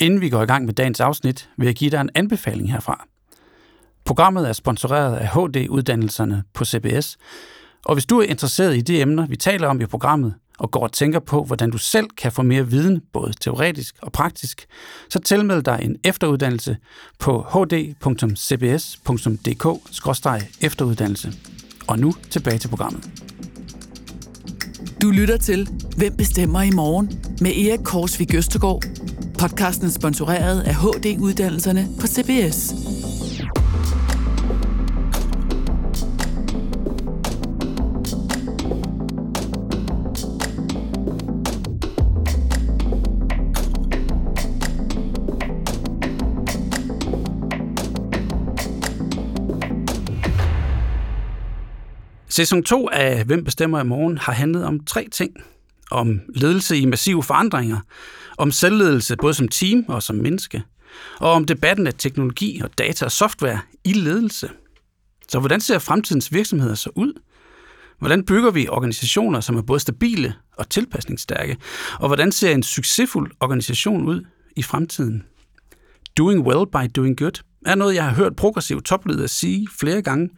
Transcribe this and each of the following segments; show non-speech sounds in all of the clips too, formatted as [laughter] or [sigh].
Inden vi går i gang med dagens afsnit, vil jeg give dig en anbefaling herfra. Programmet er sponsoreret af HD-uddannelserne på CBS, og hvis du er interesseret i de emner, vi taler om i programmet, og går og tænker på, hvordan du selv kan få mere viden, både teoretisk og praktisk, så tilmeld dig en efteruddannelse på hd.cbs.dk-efteruddannelse. Og nu tilbage til programmet. Du lytter til Hvem bestemmer i morgen? med Erik Korsvig Østergaard. Podcasten er sponsoreret af HD-uddannelserne på CBS. Sæson 2 af Hvem bestemmer i morgen har handlet om tre ting. Om ledelse i massive forandringer, om selvledelse både som team og som menneske, og om debatten af teknologi og data og software i ledelse. Så hvordan ser fremtidens virksomheder så ud? Hvordan bygger vi organisationer, som er både stabile og tilpasningsstærke? Og hvordan ser en succesfuld organisation ud i fremtiden? Doing well by doing good er noget, jeg har hørt progressive topledere sige flere gange.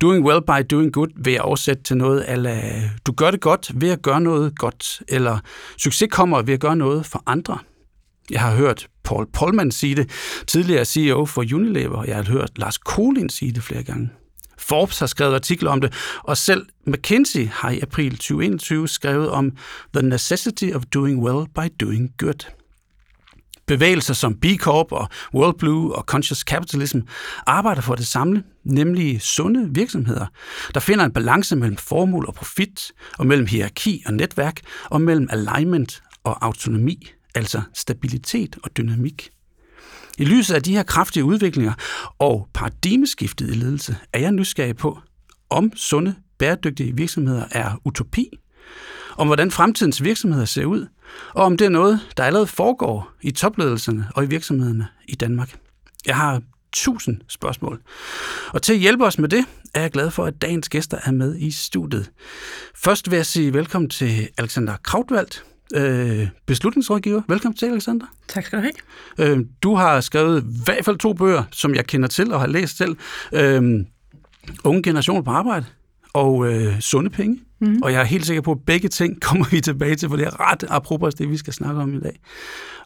Doing well by doing good vil jeg oversætte til noget, eller du gør det godt ved at gøre noget godt, eller succes kommer ved at gøre noget for andre. Jeg har hørt Paul Polman sige det, tidligere CEO for Unilever, og jeg har hørt Lars Kolin sige det flere gange. Forbes har skrevet artikler om det, og selv McKinsey har i april 2021 skrevet om The Necessity of Doing Well by Doing Good. Bevægelser som B Corp og World Blue og Conscious Capitalism arbejder for det samme, nemlig sunde virksomheder, der finder en balance mellem formål og profit, og mellem hierarki og netværk, og mellem alignment og autonomi, altså stabilitet og dynamik. I lyset af de her kraftige udviklinger og paradigmeskiftet i ledelse, er jeg nysgerrig på, om sunde, bæredygtige virksomheder er utopi, om hvordan fremtidens virksomheder ser ud, og om det er noget, der allerede foregår i topledelserne og i virksomhederne i Danmark. Jeg har tusind spørgsmål. Og til at hjælpe os med det, er jeg glad for, at dagens gæster er med i studiet. Først vil jeg sige velkommen til Alexander Krautvald, øh, beslutningsrådgiver. Velkommen til, Alexander. Tak skal du have. Øh, du har skrevet i hvert fald to bøger, som jeg kender til og har læst selv. Øh, Unge generationer på arbejde og øh, sunde penge. Mm. Og jeg er helt sikker på, at begge ting [laughs] kommer vi tilbage til, for det er ret apropos det, vi skal snakke om i dag.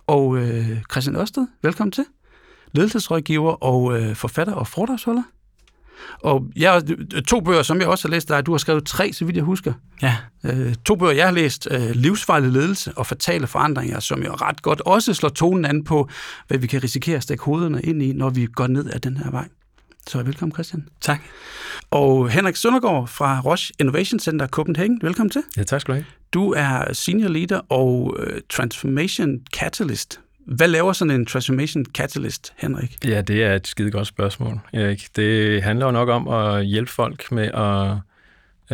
Og øh, Christian Ørsted, velkommen til. Ledelsesrådgiver og øh, forfatter og foredragsholder. Og jeg har to bøger, som jeg også har læst dig. Du har skrevet tre, så vidt jeg husker. Ja. Øh, to bøger, jeg har læst. Øh, Livsfarlig ledelse og fatale forandringer, som jo ret godt også slår tonen an på, hvad vi kan risikere at stikke hovederne ind i, når vi går ned ad den her vej. Så velkommen, Christian. Tak. Og Henrik Søndergaard fra Roche Innovation Center Copenhagen. Velkommen til. Ja, tak skal du have. Du er senior leader og uh, transformation catalyst. Hvad laver sådan en transformation catalyst, Henrik? Ja, det er et skide godt spørgsmål, Erik. Det handler jo nok om at hjælpe folk med at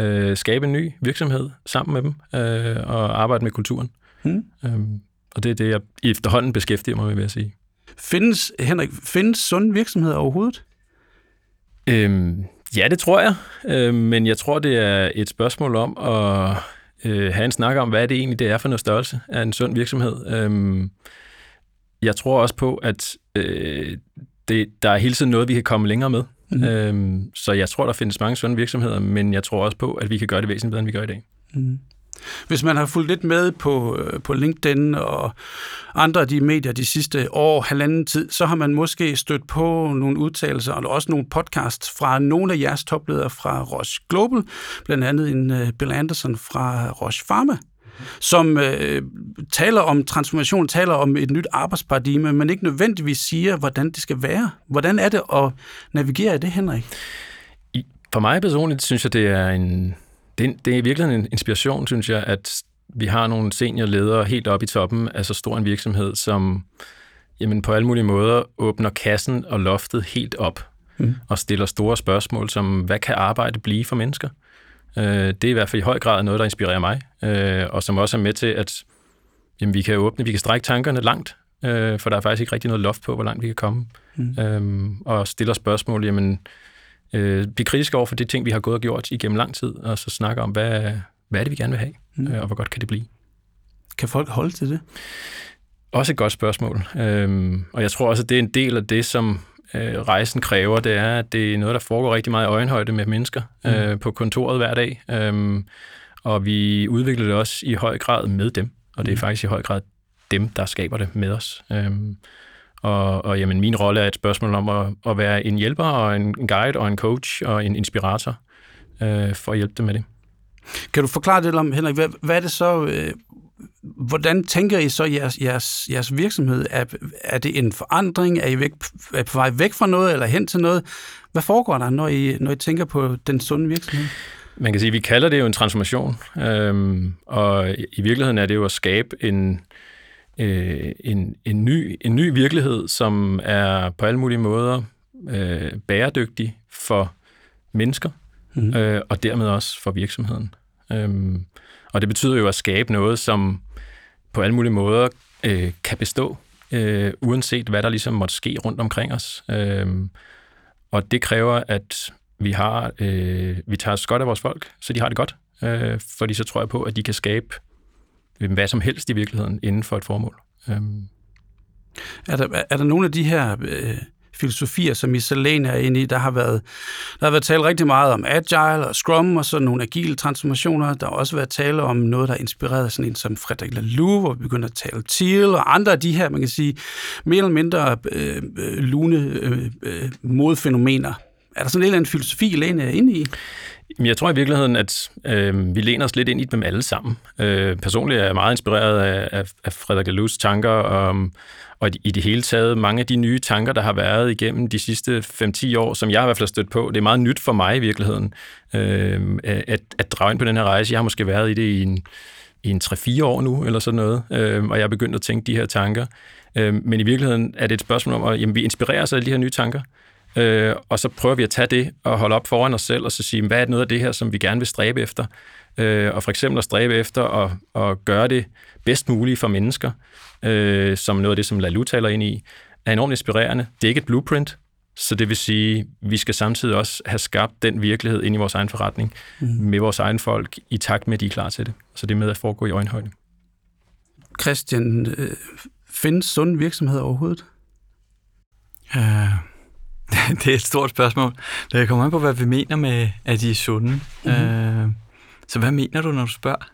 øh, skabe en ny virksomhed sammen med dem øh, og arbejde med kulturen. Hmm. Øhm, og det er det, jeg efterhånden beskæftiger mig med, vil jeg sige. Findes, Henrik, findes sunde virksomheder overhovedet? Øhm, ja, det tror jeg. Øhm, men jeg tror, det er et spørgsmål om at øh, have en snak om, hvad det egentlig det er for noget størrelse af en sund virksomhed. Øhm, jeg tror også på, at øh, det, der er hele tiden noget, vi kan komme længere med. Mm. Øhm, så jeg tror, der findes mange sunde virksomheder, men jeg tror også på, at vi kan gøre det væsentligt bedre, end vi gør i dag. Mm. Hvis man har fulgt lidt med på, øh, på LinkedIn og andre af de medier de sidste år, halvanden tid, så har man måske stødt på nogle udtalelser, og også nogle podcasts fra nogle af jeres topledere fra Roche Global, blandt andet en øh, Bill Anderson fra Roche Pharma, som øh, taler om transformation, taler om et nyt arbejdsparadigme, men ikke nødvendigvis siger, hvordan det skal være. Hvordan er det at navigere i det, Henrik? For mig personligt synes jeg, det er en det, det er virkelig en inspiration, synes jeg, at vi har nogle seniorledere helt oppe i toppen af så stor en virksomhed, som jamen, på alle mulige måder åbner kassen og loftet helt op mm. og stiller store spørgsmål som, hvad kan arbejde blive for mennesker? Øh, det er i hvert fald i høj grad noget, der inspirerer mig, øh, og som også er med til, at jamen, vi kan åbne, vi kan strække tankerne langt, øh, for der er faktisk ikke rigtig noget loft på, hvor langt vi kan komme. Mm. Øh, og stiller spørgsmål, jamen, øh, blive kritisk over for de ting, vi har gået og gjort igennem lang tid, og så snakke om, hvad, hvad er det, vi gerne vil have, mm. øh, og hvor godt kan det blive. Kan folk holde til det? Også et godt spørgsmål. Øhm, og jeg tror også, at det er en del af det, som øh, rejsen kræver, det er, at det er noget, der foregår rigtig meget i øjenhøjde med mennesker mm. øh, på kontoret hver dag. Øhm, og vi udvikler det også i høj grad med dem. Og det er mm. faktisk i høj grad dem, der skaber det med os. Øhm, og, og jamen, min rolle er et spørgsmål om at, at være en hjælper og en guide og en coach og en inspirator øh, for at hjælpe dem med det. Kan du forklare lidt om, Henrik, hvad, hvad er det så, øh, hvordan tænker I så jeres, jeres, jeres virksomhed? Er, er det en forandring? Er I, væk, er I på vej væk fra noget eller hen til noget? Hvad foregår der, når I, når I tænker på den sunde virksomhed? Man kan sige, at vi kalder det jo en transformation, øhm, og i virkeligheden er det jo at skabe en, øh, en, en, ny, en ny virkelighed, som er på alle mulige måder øh, bæredygtig for mennesker, mm. øh, og dermed også for virksomheden. Øhm, og det betyder jo at skabe noget, som på alle mulige måder øh, kan bestå, øh, uanset hvad der ligesom måtte ske rundt omkring os. Øhm, og det kræver, at vi har øh, vi tager os godt af vores folk, så de har det godt. Øh, fordi så tror jeg på, at de kan skabe hvad som helst i virkeligheden inden for et formål. Øhm. Er, der, er der nogle af de her øh, filosofier, som I Selene er inde i. Der har været, der har været talt rigtig meget om Agile og Scrum og sådan nogle agile transformationer. Der har også været tale om noget, der er inspireret af sådan en som Frederik Laloux, hvor vi begynder at tale til, og andre af de her, man kan sige, mere eller mindre øh, øh lune øh, øh, modfænomener. Er der sådan en eller anden filosofi, Lene er inde i? Jeg tror i virkeligheden, at øh, vi læner os lidt ind i dem alle sammen. Øh, personligt er jeg meget inspireret af, af, af Frederik Lus tanker øhm, og, og i det hele taget mange af de nye tanker, der har været igennem de sidste 5-10 år, som jeg i hvert fald har stødt på. Det er meget nyt for mig i virkeligheden, øh, at, at drage ind på den her rejse. Jeg har måske været i det i en, i en 3-4 år nu, eller sådan noget, øh, og jeg er begyndt at tænke de her tanker. Øh, men i virkeligheden er det et spørgsmål om, at jamen, vi inspirerer os af de her nye tanker, øh, og så prøver vi at tage det og holde op foran os selv, og så sige, hvad er noget af det her, som vi gerne vil stræbe efter? Øh, og for eksempel at stræbe efter at, at gøre det bedst muligt for mennesker, øh, som noget af det, som Lalu taler ind i, er enormt inspirerende. Det er ikke et blueprint, så det vil sige, at vi skal samtidig også have skabt den virkelighed ind i vores egen forretning mm. med vores egen folk i takt med, at de er klar til det. Så det er med at foregå i øjenhøjde. Christian, øh, findes sunde virksomheder overhovedet? Uh, [laughs] det er et stort spørgsmål. Det kommer an på, hvad vi mener med, at de er sunde. Mm. Uh, så hvad mener du, når du spørger?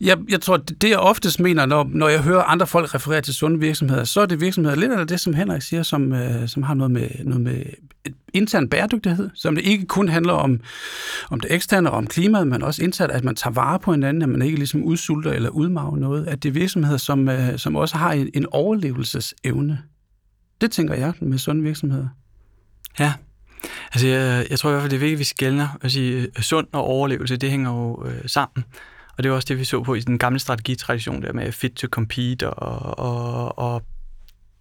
Jeg, jeg tror, det jeg oftest mener, når, når jeg hører andre folk referere til sunde virksomheder, så er det virksomheder lidt af det, som Henrik siger, som, øh, som har noget med, noget med intern bæredygtighed, som det ikke kun handler om, om det eksterne og om klimaet, men også internt, at man tager vare på hinanden, at man ikke ligesom udsulter eller udmager noget, at det er virksomheder, som, øh, som også har en, en overlevelsesevne. Det tænker jeg med sunde virksomheder. Ja, altså jeg, jeg tror i hvert fald, det er vigtigt, at vi skældner. at sige, øh, sund og overlevelse, det hænger jo øh, sammen. Og det var også det, vi så på i den gamle strategitradition der med fit to compete, og, og, og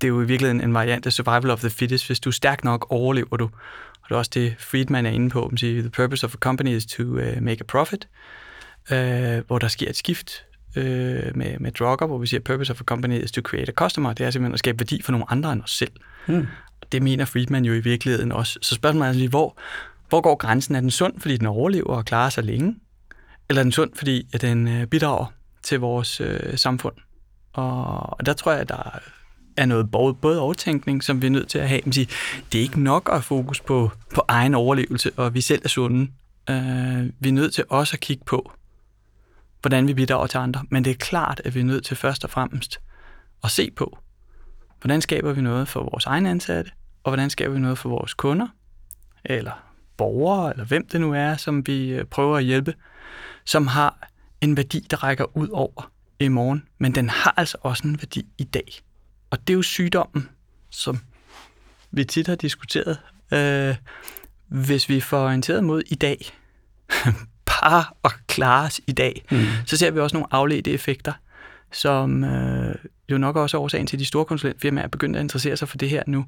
det er jo i virkeligheden en variant af survival of the fittest. Hvis du er stærk nok, overlever du. Og det er også det, Friedman er inde på. Siger, the purpose of a company is to uh, make a profit. Uh, hvor der sker et skift uh, med, med Drugger, hvor vi siger, purpose of a company is to create a customer. Det er simpelthen at skabe værdi for nogle andre end os selv. Mm. Det mener Friedman jo i virkeligheden også. Så spørgsmålet er altså lige, hvor, hvor går grænsen? Er den sund, fordi den overlever og klarer sig længe? eller den sund, fordi at den øh, bidrager til vores øh, samfund. Og, og der tror jeg, at der er noget både, både overtænkning, som vi er nødt til at have. Men sige, det er ikke nok at have fokus på, på egen overlevelse, og vi selv er sunde. Øh, vi er nødt til også at kigge på, hvordan vi bidrager til andre. Men det er klart, at vi er nødt til først og fremmest at se på, hvordan skaber vi noget for vores egne ansatte, og hvordan skaber vi noget for vores kunder, eller borgere, eller hvem det nu er, som vi øh, prøver at hjælpe som har en værdi, der rækker ud over i morgen, men den har altså også en værdi i dag. Og det er jo sygdommen, som vi tit har diskuteret. Øh, hvis vi får orienteret mod i dag, [laughs] bare at klare os i dag, mm. så ser vi også nogle afledte effekter, som øh, jo nok også er årsagen til, at de store konsulentfirmaer er begyndt at interessere sig for det her nu,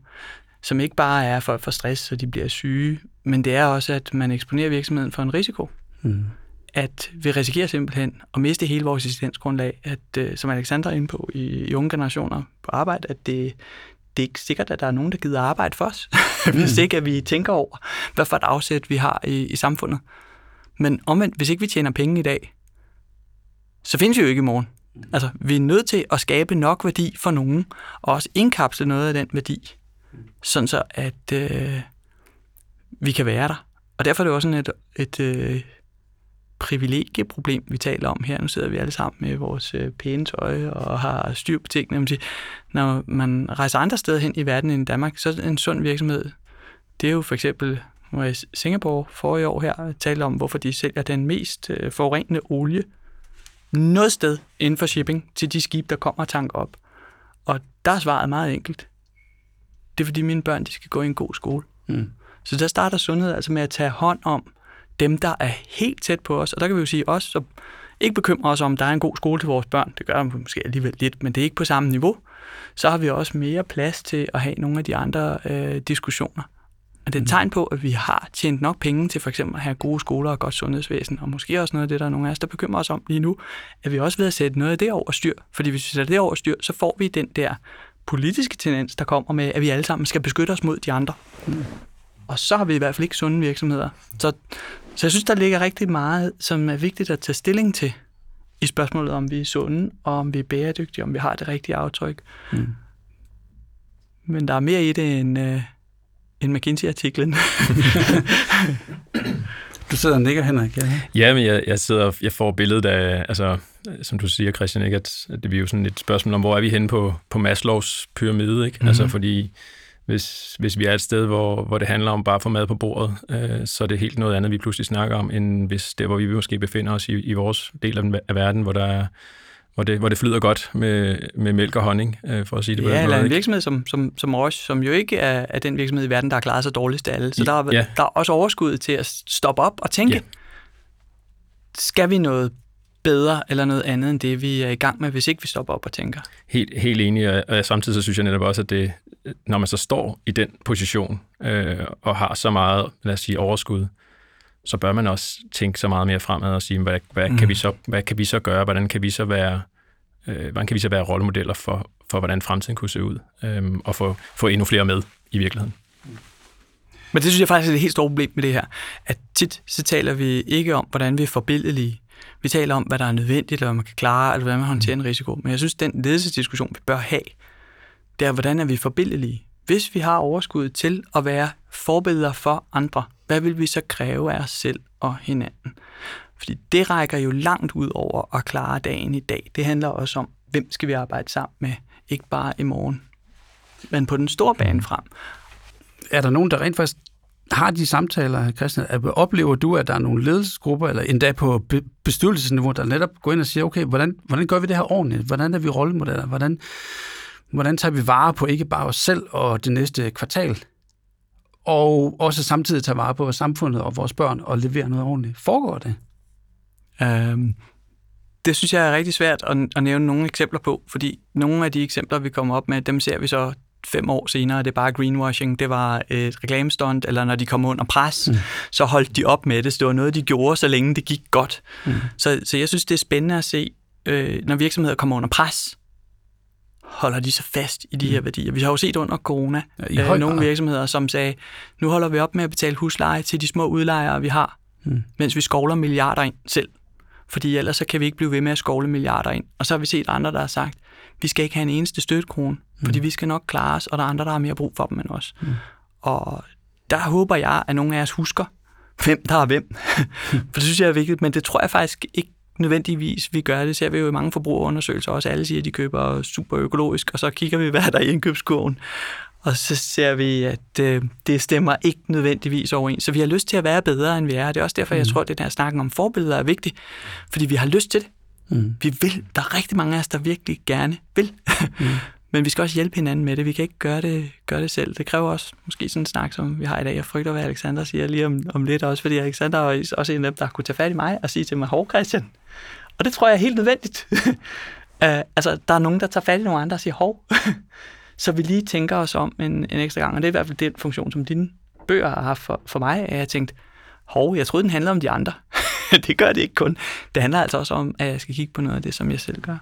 som ikke bare er for, for stress, så de bliver syge, men det er også, at man eksponerer virksomheden for en risiko. Mm at vi risikerer simpelthen at miste hele vores eksistensgrundlag, at, øh, som Alexander er inde på i, i unge generationer på arbejde, at det, det er ikke sikkert, at der er nogen, der gider arbejde for os, [laughs] hvis mm. ikke at vi tænker over, hvad for et afsæt vi har i, i samfundet. Men omvendt, hvis ikke vi tjener penge i dag, så findes vi jo ikke i morgen. Altså, vi er nødt til at skabe nok værdi for nogen, og også indkapsle noget af den værdi, sådan så at øh, vi kan være der. Og derfor er det også sådan et, et øh, privilegieproblem, vi taler om her. Nu sidder vi alle sammen med vores øh, pæne tøj og har styr på tingene. Når man rejser andre steder hen i verden end Danmark, så er en sund virksomhed. Det er jo for eksempel hvor i Singapore for i år her talte om, hvorfor de sælger den mest øh, forurenende olie noget sted inden for shipping til de skibe, der kommer og tanker op. Og der er svaret meget enkelt. Det er fordi mine børn de skal gå i en god skole. Mm. Så der starter sundhed altså med at tage hånd om dem, der er helt tæt på os. Og der kan vi jo sige os, så ikke bekymre os om, der er en god skole til vores børn. Det gør vi måske alligevel lidt, men det er ikke på samme niveau. Så har vi også mere plads til at have nogle af de andre øh, diskussioner. Og det er et tegn på, at vi har tjent nok penge til for eksempel at have gode skoler og godt sundhedsvæsen, og måske også noget af det, der er nogle af os, der bekymrer os om lige nu, at vi også ved at sætte noget af det over styr. Fordi hvis vi sætter det over styr, så får vi den der politiske tendens, der kommer med, at vi alle sammen skal beskytte os mod de andre. Mm. Og så har vi i hvert fald ikke sunde virksomheder. Så, så jeg synes, der ligger rigtig meget, som er vigtigt at tage stilling til i spørgsmålet, om vi er sunde, og om vi er bæredygtige, om vi har det rigtige aftryk. Mm. Men der er mere i det end, øh, end McKinsey-artiklen. [laughs] du sidder og nikker, Henrik. Ja, ja men jeg, jeg sidder jeg får billedet af, altså, som du siger, Christian, ikke, at, at det er jo sådan et spørgsmål om, hvor er vi henne på, på Maslows pyramide, ikke? Mm-hmm. Altså, fordi hvis, hvis vi er et sted, hvor, hvor det handler om bare at få mad på bordet, øh, så er det helt noget andet, vi pludselig snakker om, end hvis det, hvor vi måske befinder os i, i vores del af, af verden, hvor der er hvor det, hvor det flyder godt med, med mælk og honning, øh, for at sige det på Ja, eller en virksomhed som, som, som Roche, som jo ikke er, er den virksomhed i verden, der har klaret sig dårligst af alle. Så der er, ja. der er også overskud til at stoppe op og tænke, ja. skal vi noget bedre eller noget andet end det, vi er i gang med, hvis ikke vi stopper op og tænker? Helt, helt enig, og samtidig så synes jeg netop også, at det, når man så står i den position øh, og har så meget, lad os sige, overskud, så bør man også tænke så meget mere fremad og sige, hvad, hvad, mm. kan, vi så, hvad kan vi så gøre? Hvordan kan vi så være, øh, hvordan kan vi så være rollemodeller for, for hvordan fremtiden kunne se ud? Øh, og få, få endnu flere med i virkeligheden. Men det synes jeg faktisk er et helt stort problem med det her, at tit så taler vi ikke om, hvordan vi er forbilledlige. Vi taler om, hvad der er nødvendigt, eller hvad man kan klare, eller hvordan man håndterer en risiko. Men jeg synes, den ledelsesdiskussion, vi bør have, det er, hvordan er vi forbilledlige? Hvis vi har overskud til at være forbilleder for andre, hvad vil vi så kræve af os selv og hinanden? Fordi det rækker jo langt ud over at klare dagen i dag. Det handler også om, hvem skal vi arbejde sammen med, ikke bare i morgen, men på den store bane frem. Er der nogen, der rent faktisk har de samtaler, Christian? Oplever du, at der er nogle ledelsesgrupper, eller endda på bestyrelsesniveau, der netop går ind og siger, okay, hvordan, hvordan gør vi det her ordentligt? Hvordan er vi rollemodeller? Hvordan, hvordan tager vi vare på ikke bare os selv og det næste kvartal, og også samtidig tage vare på samfundet og vores børn og levere noget ordentligt. Foregår det? Um, det synes jeg er rigtig svært at, at nævne nogle eksempler på, fordi nogle af de eksempler, vi kommer op med, dem ser vi så fem år senere, det er bare greenwashing, det var et reklamestunt, eller når de kom under pres, mm. så holdt de op med det. Så det var noget, de gjorde, så længe det gik godt. Mm. Så, så jeg synes, det er spændende at se, øh, når virksomheder kommer under pres, holder de så fast i de her mm. værdier. Vi har jo set under corona ja, øh, nogle virksomheder, som sagde, nu holder vi op med at betale husleje til de små udlejere, vi har, mm. mens vi skovler milliarder ind selv. Fordi ellers så kan vi ikke blive ved med at skovle milliarder ind. Og så har vi set andre, der har sagt, vi skal ikke have en eneste støttekrone, mm. fordi vi skal nok klare os, og der er andre, der har mere brug for dem end os. Mm. Og der håber jeg, at nogle af os husker, hvem der er hvem. [laughs] for det synes jeg er vigtigt, men det tror jeg faktisk ikke nødvendigvis vi gør det. Ser vi jo i mange forbrugerundersøgelser også. Alle siger, at de køber super økologisk, og så kigger vi, hvad der er i indkøbskurven. Og så ser vi, at øh, det stemmer ikke nødvendigvis overens. Så vi har lyst til at være bedre, end vi er. Det er også derfor, jeg mm. tror, at den her snakken om forbilleder er vigtig. Fordi vi har lyst til det. Mm. Vi vil. Der er rigtig mange af os, der virkelig gerne vil. Mm. [laughs] Men vi skal også hjælpe hinanden med det. Vi kan ikke gøre det, gøre det selv. Det kræver også måske sådan en snak, som vi har i dag. Jeg frygter, hvad Alexander siger lige om, om lidt, også fordi Alexander er også en af dem, der kunne tage fat i mig og sige til mig, hov Christian. Og det tror jeg er helt nødvendigt. uh, [laughs] altså, der er nogen, der tager fat i nogle andre og siger, hov. [laughs] så vi lige tænker os om en, en ekstra gang. Og det er i hvert fald den funktion, som dine bøger har haft for, for mig, at jeg tænkt, hov, jeg troede, den handler om de andre. [laughs] det gør det ikke kun. Det handler altså også om, at jeg skal kigge på noget af det, som jeg selv gør.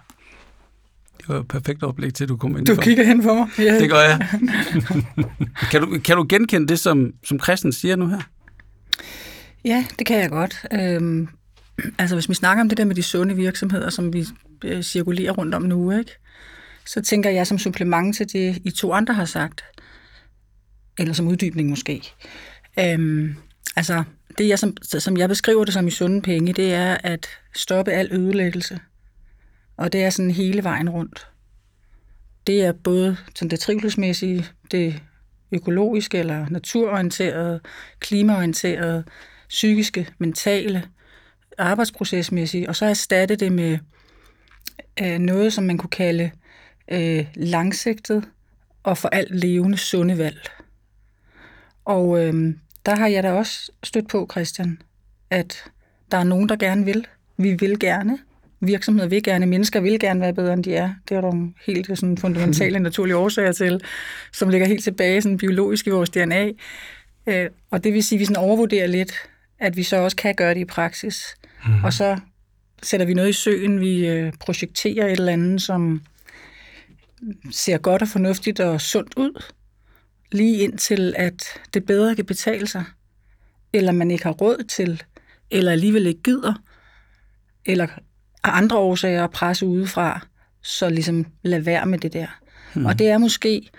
Det var et perfekt oplæg til, at du kom ind Du for. kigger hen for mig. Ja. Det gør jeg. [laughs] kan, du, kan du genkende det, som, som Christian siger nu her? Ja, det kan jeg godt. Øhm, altså hvis vi snakker om det der med de sunde virksomheder, som vi øh, cirkulerer rundt om nu, ikke? Så tænker jeg som supplement til det, I to andre har sagt, eller som uddybning måske. Øhm, altså, det jeg, som, som jeg beskriver det som i sunde penge, det er at stoppe al ødelæggelse. Og det er sådan hele vejen rundt. Det er både sådan det trivselsmæssige, det økologiske eller naturorienterede, klimaorienterede, psykiske, mentale, arbejdsprocesmæssige, og så erstatte det med øh, noget, som man kunne kalde øh, langsigtet og for alt levende sunde valg. Og øh, der har jeg da også stødt på, Christian, at der er nogen, der gerne vil. Vi vil gerne. Virksomheder vil gerne. Mennesker vil gerne være bedre, end de er. Det er der helt sådan fundamentale [laughs] naturlige årsager til, som ligger helt tilbage sådan biologisk i vores DNA. Øh, og det vil sige, at vi sådan overvurderer lidt, at vi så også kan gøre det i praksis. Mm. Og så sætter vi noget i søen, vi øh, projekterer et eller andet, som ser godt og fornuftigt og sundt ud, lige indtil at det bedre kan betale sig, eller man ikke har råd til, eller alligevel ikke gider, eller af andre årsager at presse udefra, så ligesom lad være med det der. Hmm. Og det er måske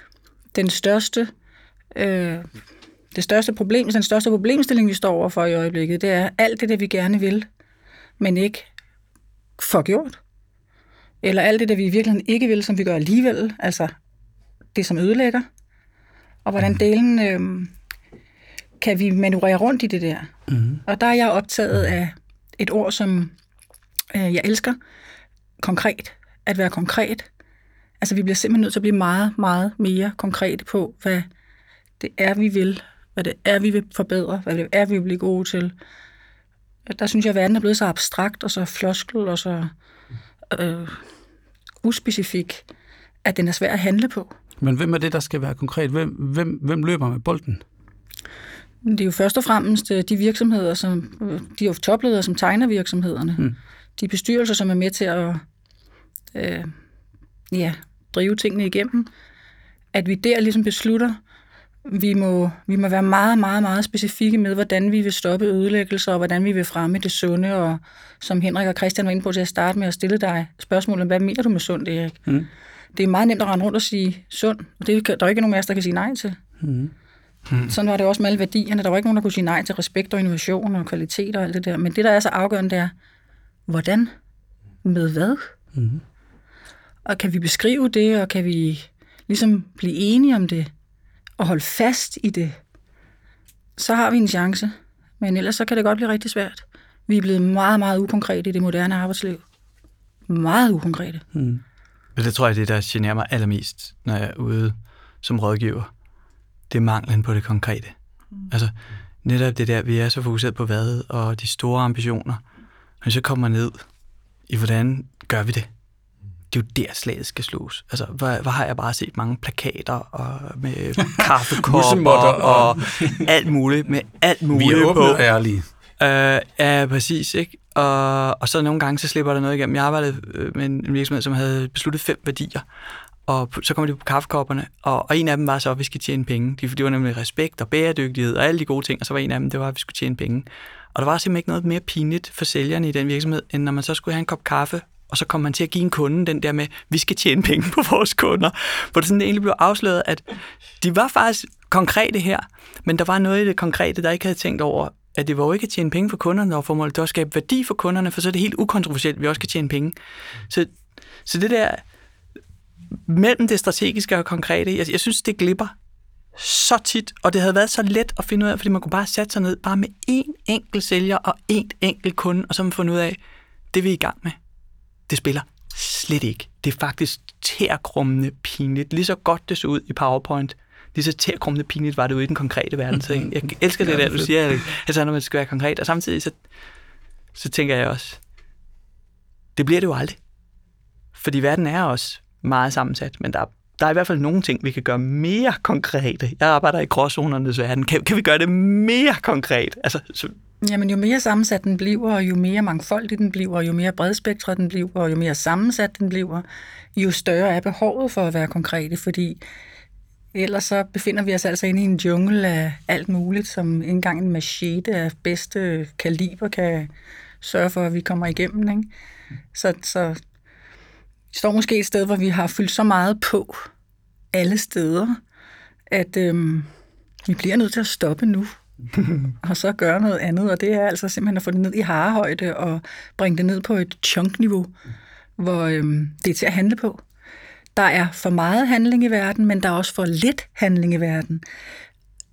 den største, øh, det største problem, den største problemstilling, vi står overfor i øjeblikket, det er alt det, der vi gerne vil, men ikke får gjort. Eller alt det, der vi i virkeligheden ikke vil, som vi gør alligevel, altså det, som ødelægger. Og hvordan mm. delen øh, kan vi manøvrere rundt i det der. Mm. Og der er jeg optaget af et ord, som øh, jeg elsker, konkret. At være konkret. Altså vi bliver simpelthen nødt til at blive meget, meget mere konkrete på, hvad det er, vi vil, hvad det er, vi vil forbedre, hvad det er, vi vil blive gode til. Der synes jeg, at verden er blevet så abstrakt og så floskel og så øh, uspecifik, at den er svær at handle på. Men hvem er det, der skal være konkret? Hvem, hvem, hvem løber med bolden? Det er jo først og fremmest øh, de virksomheder, som de er topledere, som tegner virksomhederne. Mm. De bestyrelser, som er med til at øh, ja, drive tingene igennem. At vi der ligesom beslutter, vi må, vi må være meget, meget, meget specifikke med, hvordan vi vil stoppe ødelæggelser, og hvordan vi vil fremme det sunde, og som Henrik og Christian var inde på til at starte med at stille dig spørgsmålet, hvad mener du med sundt, Erik? Mm. Det er meget nemt at rende rundt og sige sund, og det er der er ikke nogen af os, der kan sige nej til. Mm. Mm. Sådan var det også med alle værdierne. Der var ikke nogen, der kunne sige nej til respekt og innovation og kvalitet og alt det der. Men det, der er så afgørende, det er, hvordan? Med hvad? Mm. Og kan vi beskrive det, og kan vi ligesom blive enige om det? Og holde fast i det, så har vi en chance. Men ellers så kan det godt blive rigtig svært. Vi er blevet meget, meget ukonkrete i det moderne arbejdsliv. Meget ukonkrete. Mm. Det tror jeg, det der generer mig allermest, når jeg er ude som rådgiver. Det er manglen på det konkrete. Mm. Altså, netop det der, vi er så fokuseret på hvad og de store ambitioner. Men så kommer ned i, hvordan gør vi det? Det er jo der slaget skal slås. Altså, hvor, hvor har jeg bare set mange plakater og med [laughs] kaffekopper og, og alt muligt, med alt muligt Vi er åbne og ærlige. Uh, ja, præcis, ikke? Og, og så nogle gange, så slipper der noget igennem. Jeg arbejdede øh, med en virksomhed, som havde besluttet fem værdier, og så kommer de på kaffekopperne, og, og en af dem var så, at vi skal tjene penge. Det var nemlig respekt og bæredygtighed og alle de gode ting, og så var en af dem, det var, at vi skulle tjene penge. Og der var simpelthen ikke noget mere pinligt for sælgerne i den virksomhed, end når man så skulle have en kop kaffe og så kommer man til at give en kunde den der med, vi skal tjene penge på vores kunder. Hvor det sådan egentlig blev afsløret, at de var faktisk konkrete her, men der var noget i det konkrete, der ikke havde tænkt over, at det var jo ikke at tjene penge for kunderne, og formålet det var at skabe værdi for kunderne, for så er det helt ukontroversielt, at vi også kan tjene penge. Så, så det der mellem det strategiske og konkrete, jeg, jeg synes, det glipper så tit, og det havde været så let at finde ud af, fordi man kunne bare sætte sig ned bare med én enkelt sælger og én enkelt kunde, og så man fundet ud af, det vi er i gang med det spiller slet ikke. Det er faktisk tærkrummende pinligt. Lige så godt det så ud i PowerPoint, lige så tærkrummende pinligt var det ude i den konkrete verden. Så jeg elsker det der, du siger, at når man skal være konkret. Og samtidig så, så tænker jeg også, det bliver det jo aldrig. Fordi verden er også meget sammensat, men der er, der er i hvert fald nogle ting, vi kan gøre mere konkrete. Jeg arbejder i gråzonernes verden. Kan, kan vi gøre det mere konkret? Altså, så Jamen, jo mere sammensat den bliver, og jo mere mangfoldig den bliver, og jo mere bredspektret den bliver, og jo mere sammensat den bliver, jo større er behovet for at være konkrete, fordi ellers så befinder vi os altså inde i en jungle af alt muligt, som ikke engang en machete af bedste kaliber kan sørge for, at vi kommer igennem. Ikke? Så, så Vi står måske et sted, hvor vi har fyldt så meget på alle steder, at øhm, vi bliver nødt til at stoppe nu, [laughs] og så gøre noget andet, og det er altså simpelthen at få det ned i harehøjde og bringe det ned på et chunk-niveau, hvor øhm, det er til at handle på. Der er for meget handling i verden, men der er også for lidt handling i verden.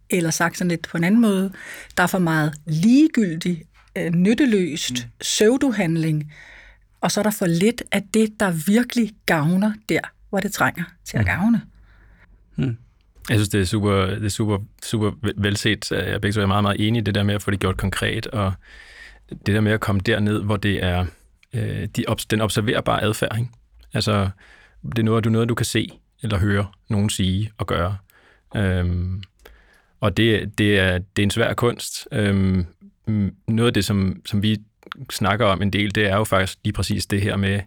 Eller sagt sådan lidt på en anden måde, der er for meget ligegyldig, øh, nytteløst mm. pseudohandling, og så er der for lidt af det, der virkelig gavner der, hvor det trænger til at mm. gavne. Mm. Jeg synes, det er super, det er super, super velset. Jeg er begge er meget, meget enig i det der med at få det gjort konkret, og det der med at komme derned, hvor det er øh, de, den observerbare adfærd. Ikke? Altså, det er noget, du, noget, du kan se eller høre nogen sige og gøre. Øhm, og det, det, er, det er en svær kunst. Øhm, noget af det, som, som vi snakker om en del, det er jo faktisk lige præcis det her med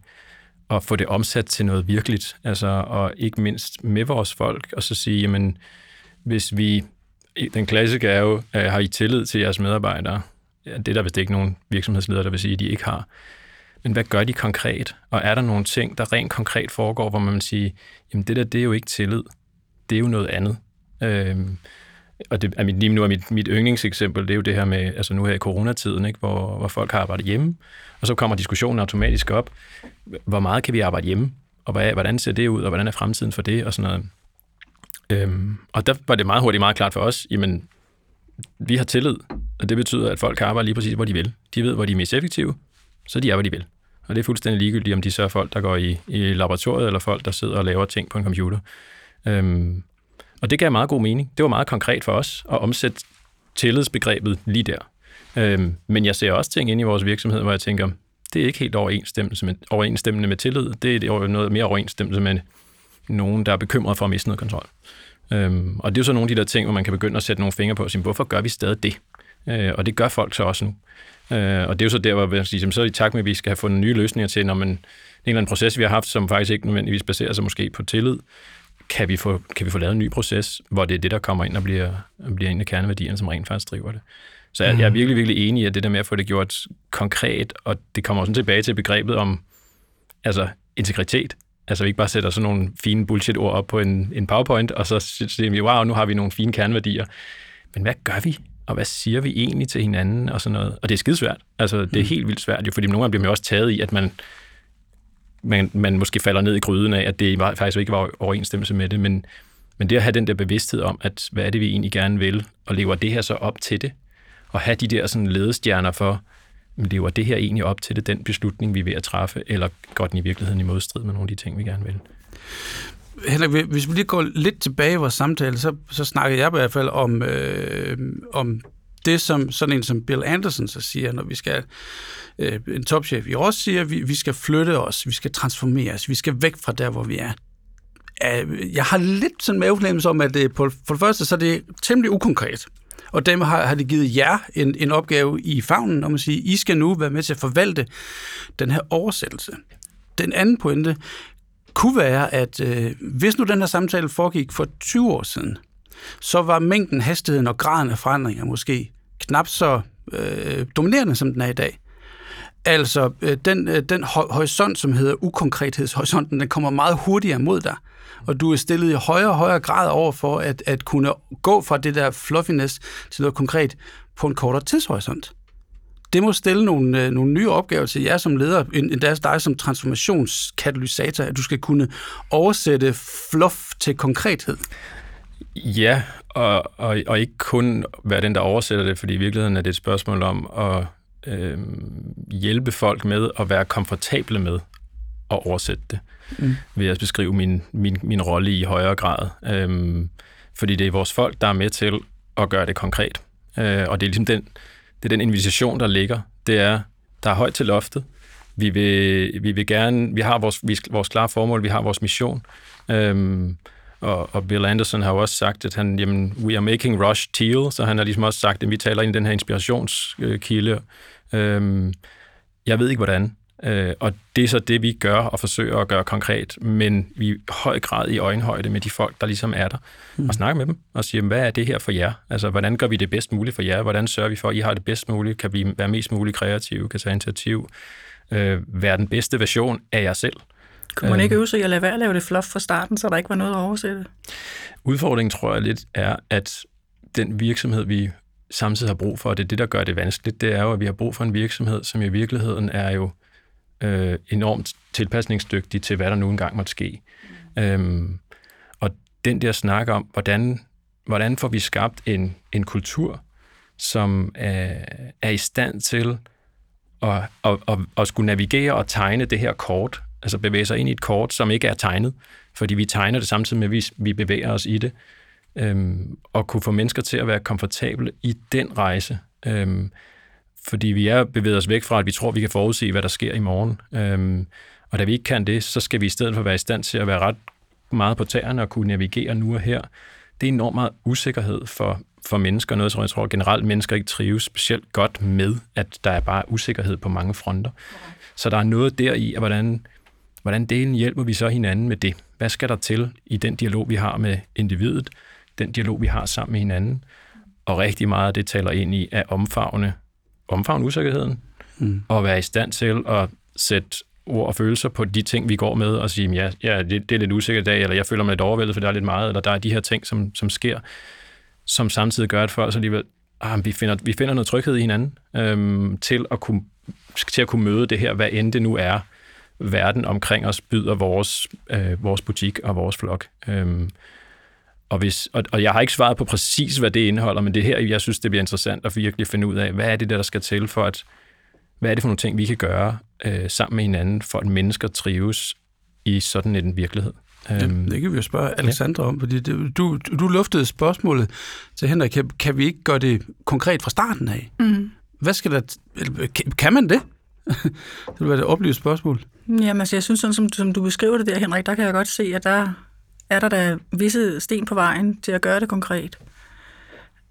at få det omsat til noget virkeligt. Altså, og ikke mindst med vores folk, og så sige, jamen, hvis vi... Den klassiske er jo, øh, har I tillid til jeres medarbejdere? Ja, det er der vist ikke nogen virksomhedsledere, der vil sige, at de ikke har. Men hvad gør de konkret? Og er der nogle ting, der rent konkret foregår, hvor man vil sige, jamen det der, det er jo ikke tillid. Det er jo noget andet. Øhm, og det altså, mit, lige nu er mit, mit yndlingseksempel, det er jo det her med, altså nu her i coronatiden, ikke, hvor, hvor folk har arbejdet hjemme, og så kommer diskussionen automatisk op, hvor meget kan vi arbejde hjemme, og hvad, hvordan ser det ud, og hvordan er fremtiden for det, og sådan noget. Øhm, og der var det meget hurtigt meget klart for os, jamen, vi har tillid, og det betyder, at folk kan arbejde lige præcis, hvor de vil. De ved, hvor de er mest effektive, så de er, hvor de vil. Og det er fuldstændig ligegyldigt, om de så er folk, der går i, i laboratoriet, eller folk, der sidder og laver ting på en computer. Øhm, og det gav meget god mening. Det var meget konkret for os at omsætte tillidsbegrebet lige der. Øhm, men jeg ser også ting ind i vores virksomhed, hvor jeg tænker, det er ikke helt overensstemmelse med, overensstemmende med tillid. Det er noget mere overensstemmelse med nogen, der er bekymret for at miste noget kontrol. Øhm, og det er jo så nogle af de der ting, hvor man kan begynde at sætte nogle fingre på og sige, hvorfor gør vi stadig det? Øh, og det gør folk så også nu. Øh, og det er jo så der, hvor jeg siger, så er i takt med, at vi skal have fundet nye løsninger til, når man, en eller anden proces, vi har haft, som faktisk ikke nødvendigvis baserer sig måske på tillid, kan vi få, kan vi få lavet en ny proces, hvor det er det, der kommer ind og bliver, bliver en af kerneværdierne, som rent faktisk driver det. Så jeg, jeg er mhm. virkelig, virkelig enig i, at det der med at få det gjort konkret, og det kommer også tilbage til begrebet om altså integritet. Altså vi ikke bare sætter sådan nogle fine bullshit-ord op på en, en PowerPoint, og så siger vi, wow, nu har vi nogle fine kerneværdier. Men hvad gør vi? Og hvad siger vi egentlig til hinanden? Og sådan noget. Og det er skidesvært. Altså det er mm. helt vildt svært, jo, fordi nogle gange bliver man også taget i, at man man, man måske falder ned i gryden af, at det faktisk ikke var overensstemmelse med det, men, men det at have den der bevidsthed om, at hvad er det, vi egentlig gerne vil, og lever det her så op til det, og have de der sådan ledestjerner for, lever det her egentlig op til det, den beslutning, vi er ved at træffe, eller går den i virkeligheden i modstrid med nogle af de ting, vi gerne vil? Henrik, hvis vi lige går lidt tilbage i vores samtale, så, så snakkede jeg i hvert fald om, øh, om det, som sådan en som Bill Anderson så siger, når vi skal, øh, en topchef i os siger, vi, vi skal flytte os, vi skal transformere os, vi skal væk fra der, hvor vi er. Jeg har lidt sådan mavefornemmelse om, at det, på, for det første, så er det temmelig ukonkret. Og dem har, har det givet jer en, en opgave i fagnen om at sige, I skal nu være med til at forvalte den her oversættelse. Den anden pointe kunne være, at øh, hvis nu den her samtale foregik for 20 år siden, så var mængden, hastigheden og graden af forandringer måske knap så øh, dominerende, som den er i dag. Altså, øh, den, øh, den horisont, som hedder ukonkrethedshorisonten, den kommer meget hurtigere mod dig. Og du er stillet i højere og højere grad over for at, at kunne gå fra det der fluffiness til noget konkret på en kortere tidshorisont. Det må stille nogle, øh, nogle nye opgaver til jer som leder, endda dig som transformationskatalysator, at du skal kunne oversætte fluff til konkrethed. Ja, og, og, og ikke kun være den, der oversætter det, fordi i virkeligheden er det et spørgsmål om at øh, hjælpe folk med at være komfortable med at oversætte det, mm. ved at beskrive min, min, min rolle i højere grad. Øh, fordi det er vores folk, der er med til at gøre det konkret. Øh, og det er ligesom den, det er den invitation, der ligger. Det er, der er højt til loftet. Vi vil, vi vil gerne, vi har vores, vores klare formål, vi har vores mission. Øh, og, og Bill Anderson har jo også sagt, at han, jamen, we are making Rush teal, så han har ligesom også sagt, at vi taler ind i den her inspirationskilde. Øhm, jeg ved ikke, hvordan. Øh, og det er så det, vi gør og forsøger at gøre konkret, men vi er i høj grad i øjenhøjde med de folk, der ligesom er der, mm. og snakker med dem og siger, hvad er det her for jer? Altså, hvordan gør vi det bedst muligt for jer? Hvordan sørger vi for, at I har det bedst muligt? Kan vi være mest muligt kreative? Kan tage initiativ? Øh, være den bedste version af jer selv? Kunne man Øhm. ikke øve sig i at lade være at lave det fluff fra starten, så der ikke var noget at oversætte? Udfordringen tror jeg lidt er, at den virksomhed, vi samtidig har brug for, og det er det, der gør det vanskeligt, det er jo, at vi har brug for en virksomhed, som i virkeligheden er jo øh, enormt tilpasningsdygtig til, hvad der nu engang måtte ske. Øhm, og den der snak om, hvordan, hvordan får vi skabt en, en kultur, som er, er i stand til at, at, at, at skulle navigere og tegne det her kort, altså bevæge sig ind i et kort, som ikke er tegnet, fordi vi tegner det samtidig med, at vi, vi bevæger os i det, øhm, og kunne få mennesker til at være komfortable i den rejse. Øhm, fordi vi er bevæget os væk fra, at vi tror, vi kan forudse, hvad der sker i morgen. Øhm, og da vi ikke kan det, så skal vi i stedet for være i stand til at være ret meget på tæerne og kunne navigere nu og her. Det er enormt meget usikkerhed for, for mennesker, noget som jeg tror generelt mennesker ikke trives specielt godt med, at der er bare usikkerhed på mange fronter. Så der er noget der i, at hvordan, hvordan delen hjælper vi så hinanden med det? Hvad skal der til i den dialog, vi har med individet, den dialog, vi har sammen med hinanden? Og rigtig meget af det taler ind i at omfavne, omfavne usikkerheden, mm. og være i stand til at sætte ord og følelser på de ting, vi går med, og sige, ja, ja det, det er lidt usikkert i dag, eller jeg føler mig lidt overvældet, for der er lidt meget, eller der er de her ting, som, som sker, som samtidig gør, at folk så alligevel, ah, vi, finder, vi finder noget tryghed i hinanden, øhm, til, at kunne, til at kunne møde det her, hvad end det nu er, verden omkring os byder vores, øh, vores butik og vores flok. Øhm, og, hvis, og, og jeg har ikke svaret på præcis, hvad det indeholder, men det er her, jeg synes, det bliver interessant at virkelig finde ud af, hvad er det, der skal til for at, hvad er det for nogle ting, vi kan gøre øh, sammen med hinanden, for at mennesker trives i sådan en virkelighed. Ja, det kan vi jo spørge Alexandra om, fordi det, du, du luftede spørgsmålet til Henrik. Kan, kan vi ikke gøre det konkret fra starten af? Mm. Hvad skal der... kan man det? [laughs] det vil være et oplyst spørgsmål. Jamen, altså, jeg synes, sådan som, som du beskriver det der, Henrik, der kan jeg godt se, at der er der da visse sten på vejen til at gøre det konkret.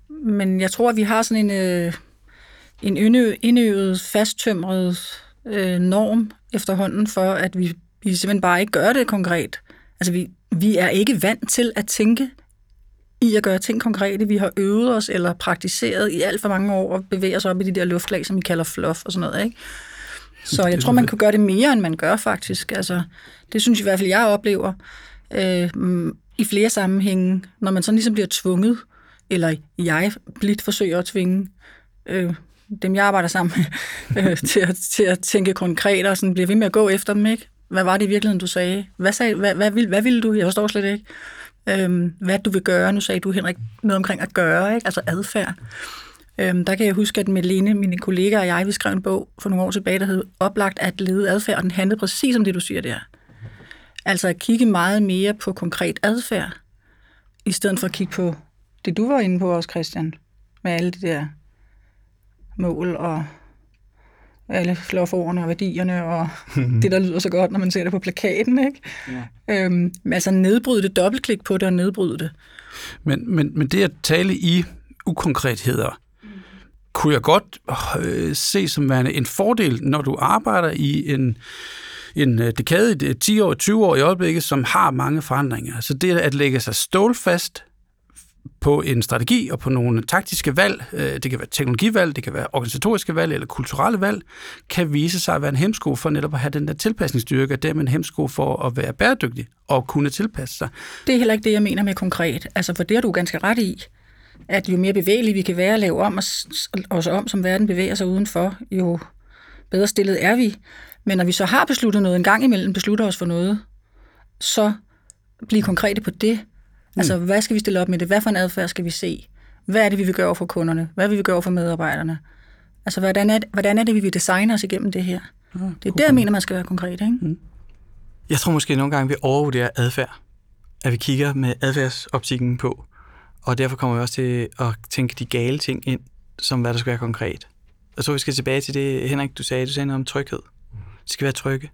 Men jeg tror, at vi har sådan en, øh, en indøvet, fasttømret øh, norm efterhånden for, at vi, vi simpelthen bare ikke gør det konkret. Altså, vi, vi er ikke vant til at tænke i at gøre ting konkrete. Vi har øvet os eller praktiseret i alt for mange år og bevæger os op i de der luftlag, som vi kalder fluff og sådan noget, ikke? Så jeg tror, man kunne gøre det mere, end man gør faktisk. Altså, det synes jeg i hvert fald, jeg oplever øh, i flere sammenhænge, når man sådan ligesom bliver tvunget, eller jeg blidt forsøger at tvinge øh, dem, jeg arbejder sammen med, [laughs] øh, til, at, til at tænke konkret og sådan bliver ved med at gå efter dem, ikke? Hvad var det i virkeligheden, du sagde? Hvad, sagde, hvad, hvad, vil, hvad ville du? Jeg forstår slet ikke. Øhm, hvad du vil gøre? Nu sagde du, Henrik, noget omkring at gøre, ikke? altså adfærd. Øhm, der kan jeg huske, at Melene, mine kollegaer og jeg, vi skrev en bog for nogle år tilbage, der hed Oplagt at lede adfærd, og den handlede præcis om det, du siger der. Altså at kigge meget mere på konkret adfærd, i stedet for at kigge på det, du var inde på også, Christian, med alle de der mål og alle flofordene og værdierne og det, der lyder så godt, når man ser det på plakaten. Ikke? Ja. Øhm, men altså nedbryde det, dobbeltklik på det og nedbryde det. Men, men, men det at tale i ukonkretheder, kunne jeg godt øh, se som værende en fordel, når du arbejder i en, en øh, dekade, 10 år, 20 år i øjeblikket, som har mange forandringer. Så det at lægge sig stålfast på en strategi og på nogle taktiske valg, øh, det kan være teknologivalg, det kan være organisatoriske valg eller kulturelle valg, kan vise sig at være en hemsko for netop at have den der tilpasningsstyrke, og dermed en hemsko for at være bæredygtig og kunne tilpasse sig. Det er heller ikke det, jeg mener med konkret. Altså, for det har du ganske ret i, at jo mere bevægelige vi kan være at lave om os, os om, som verden bevæger sig udenfor, jo bedre stillet er vi. Men når vi så har besluttet noget, en gang imellem beslutter os for noget, så blive konkrete på det. Altså, hvad skal vi stille op med det? Hvad for en adfærd skal vi se? Hvad er det, vi vil gøre for kunderne? Hvad vil vi gøre for medarbejderne? Altså, hvordan er, det, hvordan er det, vi vil designe os igennem det her? Det er der, jeg mener, man skal være konkret, ikke? Mm. Jeg tror måske nogle gange, vi overvurderer adfærd. At vi kigger med adfærdsoptikken på. Og derfor kommer vi også til at tænke de gale ting ind, som hvad der skal være konkret. Jeg tror, vi skal tilbage til det, Henrik, du sagde. Du sagde noget om tryghed. Det skal være trygge.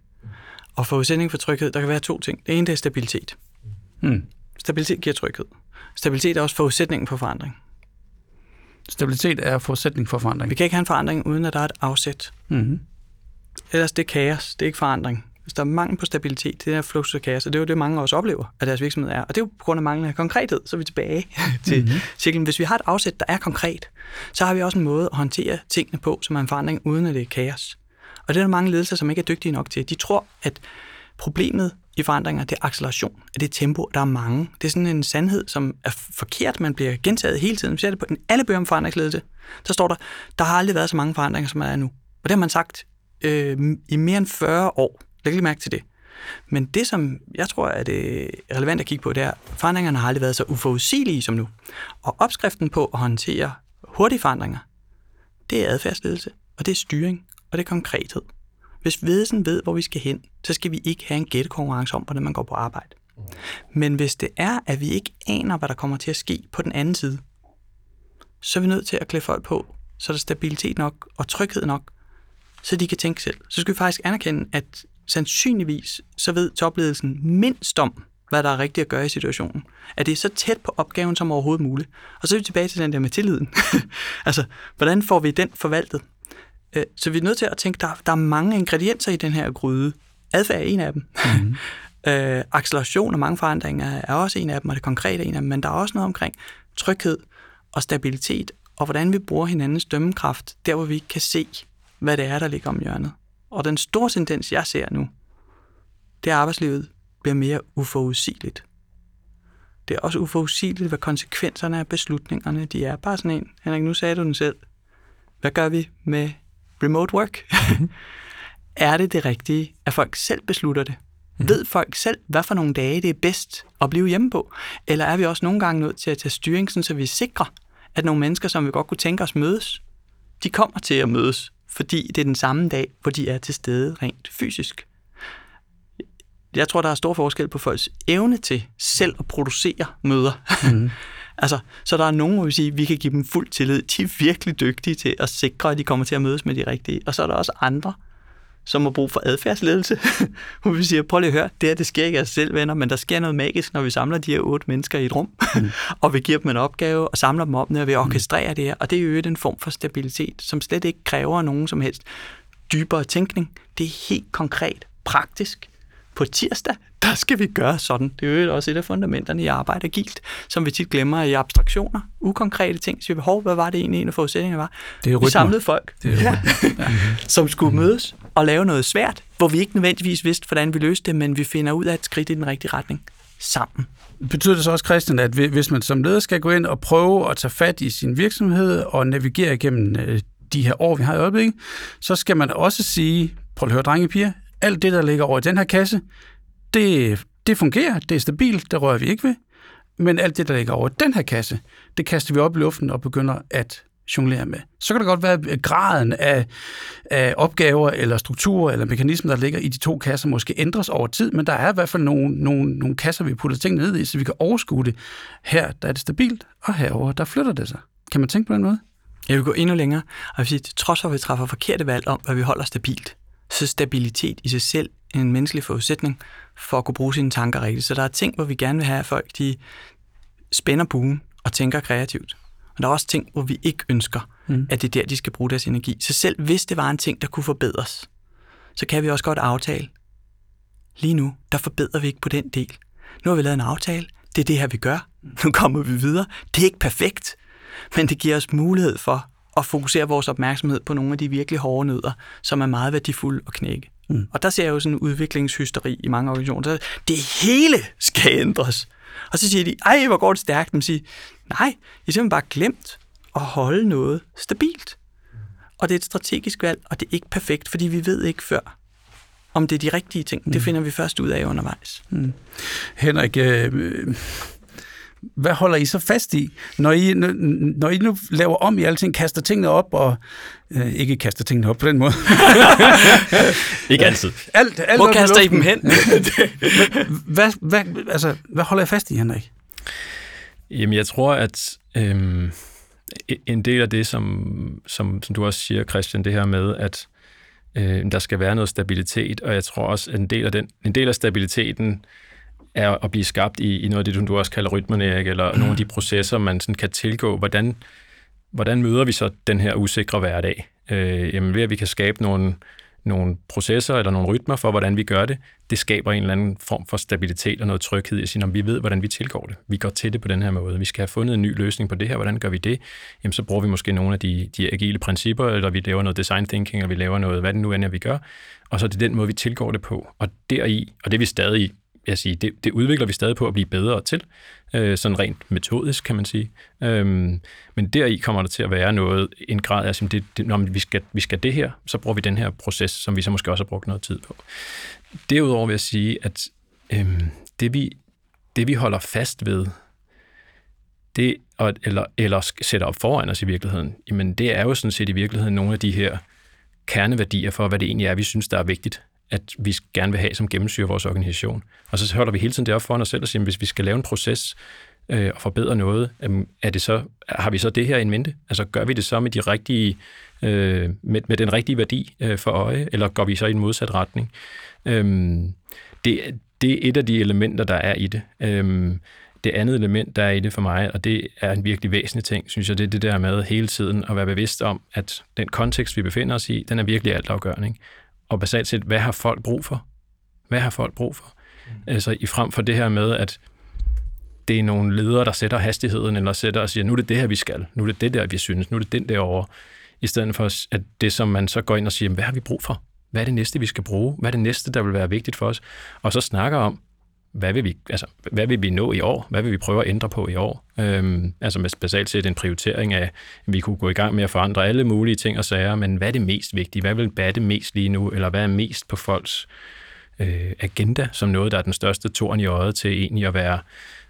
Og forudsætning for tryghed, der kan være to ting. Det ene, det er stabilitet. Hmm. Stabilitet giver tryghed. Stabilitet er også forudsætningen for forandring. Stabilitet er forudsætning for forandring. Vi kan ikke have en forandring, uden at der er et afsæt. Mm-hmm. Ellers det er kaos, det er ikke forandring. Hvis der er mangel på stabilitet, det er flux og kaos, og det er jo det, mange også oplever, at deres virksomhed er. Og det er jo på grund af manglende konkrethed, så er vi tilbage [laughs] til mm-hmm. cirklen. Hvis vi har et afsæt, der er konkret, så har vi også en måde at håndtere tingene på, som er en forandring, uden at det er kaos. Og det er der mange ledelser, som ikke er dygtige nok til. De tror, at problemet i forandringer, det er acceleration, det er tempo, der er mange. Det er sådan en sandhed, som er forkert, man bliver gentaget hele tiden. Vi ser det på alle bøger om forandringsledelse. Der står der, der har aldrig været så mange forandringer, som der er nu. Og det har man sagt øh, i mere end 40 år. Læg lige mærke til det. Men det, som jeg tror er det relevant at kigge på, det er, at forandringerne har aldrig været så uforudsigelige som nu. Og opskriften på at håndtere hurtige forandringer, det er adfærdsledelse, og det er styring, og det er konkrethed. Hvis ledelsen ved, hvor vi skal hen, så skal vi ikke have en gættekonkurrence om, hvordan man går på arbejde. Men hvis det er, at vi ikke aner, hvad der kommer til at ske på den anden side, så er vi nødt til at klæde folk på, så er der stabilitet nok og tryghed nok, så de kan tænke selv. Så skal vi faktisk anerkende, at sandsynligvis så ved topledelsen mindst om, hvad der er rigtigt at gøre i situationen. At det er så tæt på opgaven som overhovedet muligt. Og så er vi tilbage til den der med tilliden. [laughs] altså, hvordan får vi den forvaltet? Øh, så vi er nødt til at tænke, der, der er mange ingredienser i den her gryde. Adfærd er en af dem. Mm-hmm. [laughs] øh, acceleration og mange forandringer er også en af dem, og det konkrete er en af dem. Men der er også noget omkring tryghed og stabilitet, og hvordan vi bruger hinandens dømmekraft, der hvor vi ikke kan se, hvad det er, der ligger om hjørnet. Og den store tendens, jeg ser nu, det er, at arbejdslivet bliver mere uforudsigeligt. Det er også uforudsigeligt, hvad konsekvenserne af beslutningerne de er. Bare sådan en, Henrik, nu sagde du den selv. Hvad gør vi med remote work? [laughs] er det det rigtige, at folk selv beslutter det? Mm. Ved folk selv, hvad for nogle dage det er bedst at blive hjemme på? Eller er vi også nogle gange nødt til at tage styring, så vi sikrer, at nogle mennesker, som vi godt kunne tænke os mødes, de kommer til at mødes fordi det er den samme dag, hvor de er til stede rent fysisk. Jeg tror, der er stor forskel på folks evne til selv at producere møder. Mm. [laughs] altså, så der er nogen, hvor vi siger, vi kan give dem fuld tillid. De er virkelig dygtige til at sikre, at de kommer til at mødes med de rigtige. Og så er der også andre, som har brug for adfærdsledelse. [laughs] Hvor vi siger, prøv lige at høre, det her, det sker ikke af sig selv, venner, men der sker noget magisk, når vi samler de her otte mennesker i et rum, mm. [laughs] og vi giver dem en opgave og samler dem op, når vi orkestrerer det her. Og det er jo en form for stabilitet, som slet ikke kræver nogen som helst dybere tænkning. Det er helt konkret, praktisk. På tirsdag, der skal vi gøre sådan. Det er jo også et af fundamenterne i arbejde agilt, som vi tit glemmer i abstraktioner, ukonkrete ting. Så vi, hov, hvad var det egentlig, en af forudsætningerne var? Det er vi samlede folk, det er [laughs] ja, som skulle mødes at lave noget svært, hvor vi ikke nødvendigvis vidste, hvordan vi løste det, men vi finder ud af et skridt i den rigtige retning sammen. Betyder det så også, Christian, at hvis man som leder skal gå ind og prøve at tage fat i sin virksomhed og navigere igennem øh, de her år, vi har i øjeblikket, så skal man også sige, prøv at høre, drenge piger, alt det, der ligger over i den her kasse, det, det fungerer, det er stabilt, det rører vi ikke ved. Men alt det, der ligger over den her kasse, det kaster vi op i luften og begynder at jonglere med. Så kan det godt være, at graden af, af opgaver eller strukturer eller mekanismer, der ligger i de to kasser, måske ændres over tid, men der er i hvert fald nogle, nogle, nogle kasser, vi putter tingene ned i, så vi kan overskue det. Her der er det stabilt, og herover der flytter det sig. Kan man tænke på den måde? Jeg vil gå endnu længere, og vil sige, at trods for, at vi træffer forkerte valg om, hvad vi holder stabilt, så stabilitet i sig selv en menneskelig forudsætning for at kunne bruge sine tanker rigtigt. Så der er ting, hvor vi gerne vil have, at folk de spænder buen og tænker kreativt. Og der er også ting, hvor vi ikke ønsker, mm. at det er der, de skal bruge deres energi. Så selv hvis det var en ting, der kunne forbedres, så kan vi også godt aftale. Lige nu, der forbedrer vi ikke på den del. Nu har vi lavet en aftale. Det er det her, vi gør. Nu kommer vi videre. Det er ikke perfekt, men det giver os mulighed for at fokusere vores opmærksomhed på nogle af de virkelig hårde nødder, som er meget værdifulde at knække. Mm. Og der ser jeg jo sådan en udviklingshysteri i mange organisationer. Det hele skal ændres. Og så siger de, ej, hvor går det stærkt. Men siger, nej, I har simpelthen bare glemt at holde noget stabilt. Og det er et strategisk valg, og det er ikke perfekt, fordi vi ved ikke før, om det er de rigtige ting. Mm. Det finder vi først ud af undervejs. Mm. Henrik, øh, hvad holder I så fast i, når I, når I nu laver om i alting, kaster tingene op, og øh, ikke kaster tingene op på den måde? [laughs] ikke altid. Alt, alt Hvor kaster I dem hen? [laughs] hvad, hvad, altså, hvad holder I fast i, Henrik? Jamen, jeg tror, at øhm, e-, en del af det, som, som, som du også siger, Christian, det her med, at øh, der skal være noget stabilitet, og jeg tror også, at en del af, den, en del af stabiliteten er at blive skabt i, i noget af det, du også kalder rytmerne, ikke? eller mm. nogle af de processer, man sådan kan tilgå. Hvordan, hvordan møder vi så den her usikre hverdag? Øh, jamen ved at vi kan skabe nogle, nogle processer eller nogle rytmer for, hvordan vi gør det, det skaber en eller anden form for stabilitet og noget tryghed i at vi ved, hvordan vi tilgår det. Vi går til det på den her måde. Vi skal have fundet en ny løsning på det her. Hvordan gør vi det? Jamen, så bruger vi måske nogle af de, de agile principper, eller vi laver noget design thinking, eller vi laver noget, hvad det nu end er, vi gør. Og så er det den måde, vi tilgår det på. Og deri, og det er vi stadig jeg sige, det, det udvikler vi stadig på at blive bedre til, øh, sådan rent metodisk, kan man sige. Øhm, men deri kommer der til at være noget, en grad af, at det, det, når vi skal, vi skal det her, så bruger vi den her proces, som vi så måske også har brugt noget tid på. Derudover vil jeg sige, at øhm, det, vi, det vi holder fast ved, det, eller, eller sætter op foran os i virkeligheden, jamen det er jo sådan set i virkeligheden nogle af de her kerneværdier for, hvad det egentlig er, vi synes, der er vigtigt, at vi gerne vil have, som gennemsyrer vores organisation. Og så holder vi hele tiden det op foran os selv og siger, hvis vi skal lave en proces øh, og forbedre noget, øh, er det så, har vi så det her i mente? Altså gør vi det så med, de rigtige, øh, med, med den rigtige værdi øh, for øje, eller går vi så i en modsat retning? Øh, det, det er et af de elementer, der er i det. Øh, det andet element, der er i det for mig, og det er en virkelig væsentlig ting, synes jeg, det er det der med hele tiden at være bevidst om, at den kontekst, vi befinder os i, den er virkelig altafgørende. Ikke? Og basalt set, hvad har folk brug for? Hvad har folk brug for? Mm. Altså i frem for det her med, at det er nogle ledere, der sætter hastigheden, eller sætter og siger, nu er det det her, vi skal, nu er det det der, vi synes, nu er det den derovre, i stedet for, at det, som man så går ind og siger, hvad har vi brug for? Hvad er det næste, vi skal bruge? Hvad er det næste, der vil være vigtigt for os? Og så snakker om, hvad vil vi, altså, hvad vil vi nå i år? Hvad vil vi prøve at ændre på i år? Øhm, altså med basalt set en prioritering af, at vi kunne gå i gang med at forandre alle mulige ting og sager, men hvad er det mest vigtige? Hvad vil batte mest lige nu? Eller hvad er mest på folks øh, agenda som noget, der er den største torn i øjet til egentlig at være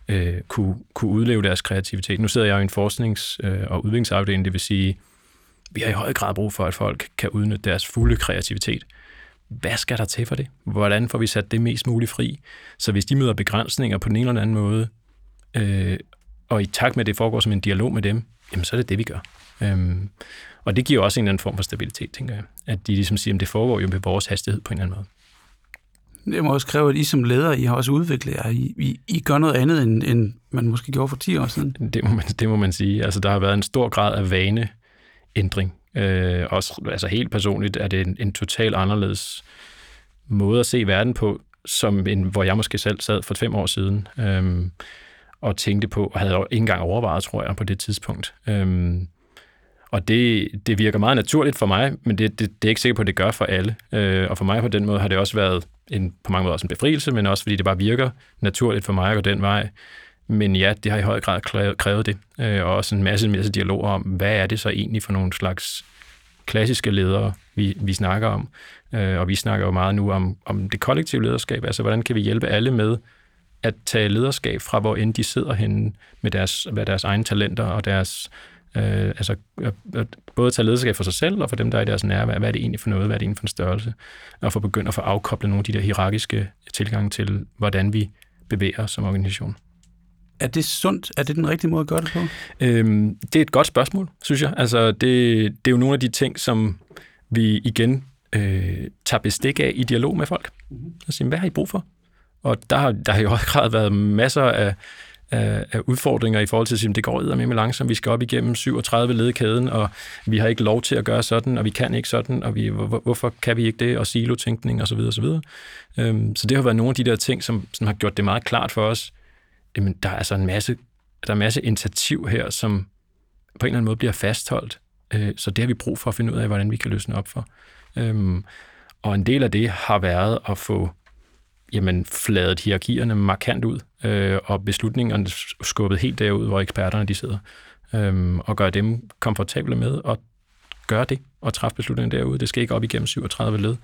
øh, kunne, kunne udleve deres kreativitet. Nu sidder jeg jo i en forsknings- øh, og udviklingsafdeling, det vil sige, vi har i høj grad brug for, at folk kan udnytte deres fulde kreativitet hvad skal der til for det? Hvordan får vi sat det mest muligt fri? Så hvis de møder begrænsninger på den ene eller anden måde, øh, og i takt med, at det foregår som en dialog med dem, jamen så er det det, vi gør. Øhm, og det giver også en eller anden form for stabilitet, tænker jeg. At de ligesom siger, at det foregår jo med vores hastighed på en eller anden måde. Det må også kræve, at I som leder, I har også udviklet jer. I, I, I gør noget andet, end, end man måske gjorde for 10 år siden. Det må man, det må man sige. Altså, der har været en stor grad af vaneændring Øh, også altså helt personligt er det en, en total anderledes måde at se verden på, som en, hvor jeg måske selv sad for fem år siden øh, og tænkte på, og havde ikke engang overvejet, tror jeg, på det tidspunkt. Øh, og det, det virker meget naturligt for mig, men det, det, det er ikke sikkert på, at det gør for alle. Øh, og for mig på den måde har det også været en, på mange måder også en befrielse, men også fordi det bare virker naturligt for mig at gå den vej. Men ja, det har i høj grad krævet det, øh, og også en masse, masse dialoger om, hvad er det så egentlig for nogle slags klassiske ledere, vi, vi snakker om. Øh, og vi snakker jo meget nu om, om det kollektive lederskab, altså hvordan kan vi hjælpe alle med at tage lederskab fra, hvor end de sidder henne med deres, hvad deres egne talenter og deres Øh, altså øh, både tage lederskab for sig selv og for dem, der er i deres nærvær. Hvad er det egentlig for noget? Hvad er det egentlig for en størrelse? Og for at begynde at få afkoblet nogle af de der hierarkiske tilgange til, hvordan vi bevæger os som organisation. Er det sundt? Er det den rigtige måde at gøre det på? Øhm, det er et godt spørgsmål, synes jeg. Altså, det, det er jo nogle af de ting, som vi igen øh, tager bestik af i dialog med folk. Mm-hmm. Altså, hvad har I brug for? Og der har, der har i høj grad været masser af, af, af udfordringer i forhold til, at det går med med langsomt. Vi skal op igennem 37 ledekæden, og vi har ikke lov til at gøre sådan, og vi kan ikke sådan, og vi, hvor, hvorfor kan vi ikke det, og silotænkning osv. osv. Øhm, så det har været nogle af de der ting, som, som har gjort det meget klart for os, jamen, der er altså en masse, der er en masse initiativ her, som på en eller anden måde bliver fastholdt. Øh, så det har vi brug for at finde ud af, hvordan vi kan løsne op for. Øhm, og en del af det har været at få jamen, fladet hierarkierne markant ud, øh, og beslutningerne skubbet helt derud, hvor eksperterne de sidder, øh, og gøre dem komfortable med at gøre det, og træffe beslutninger derude. Det skal ikke op igennem 37 led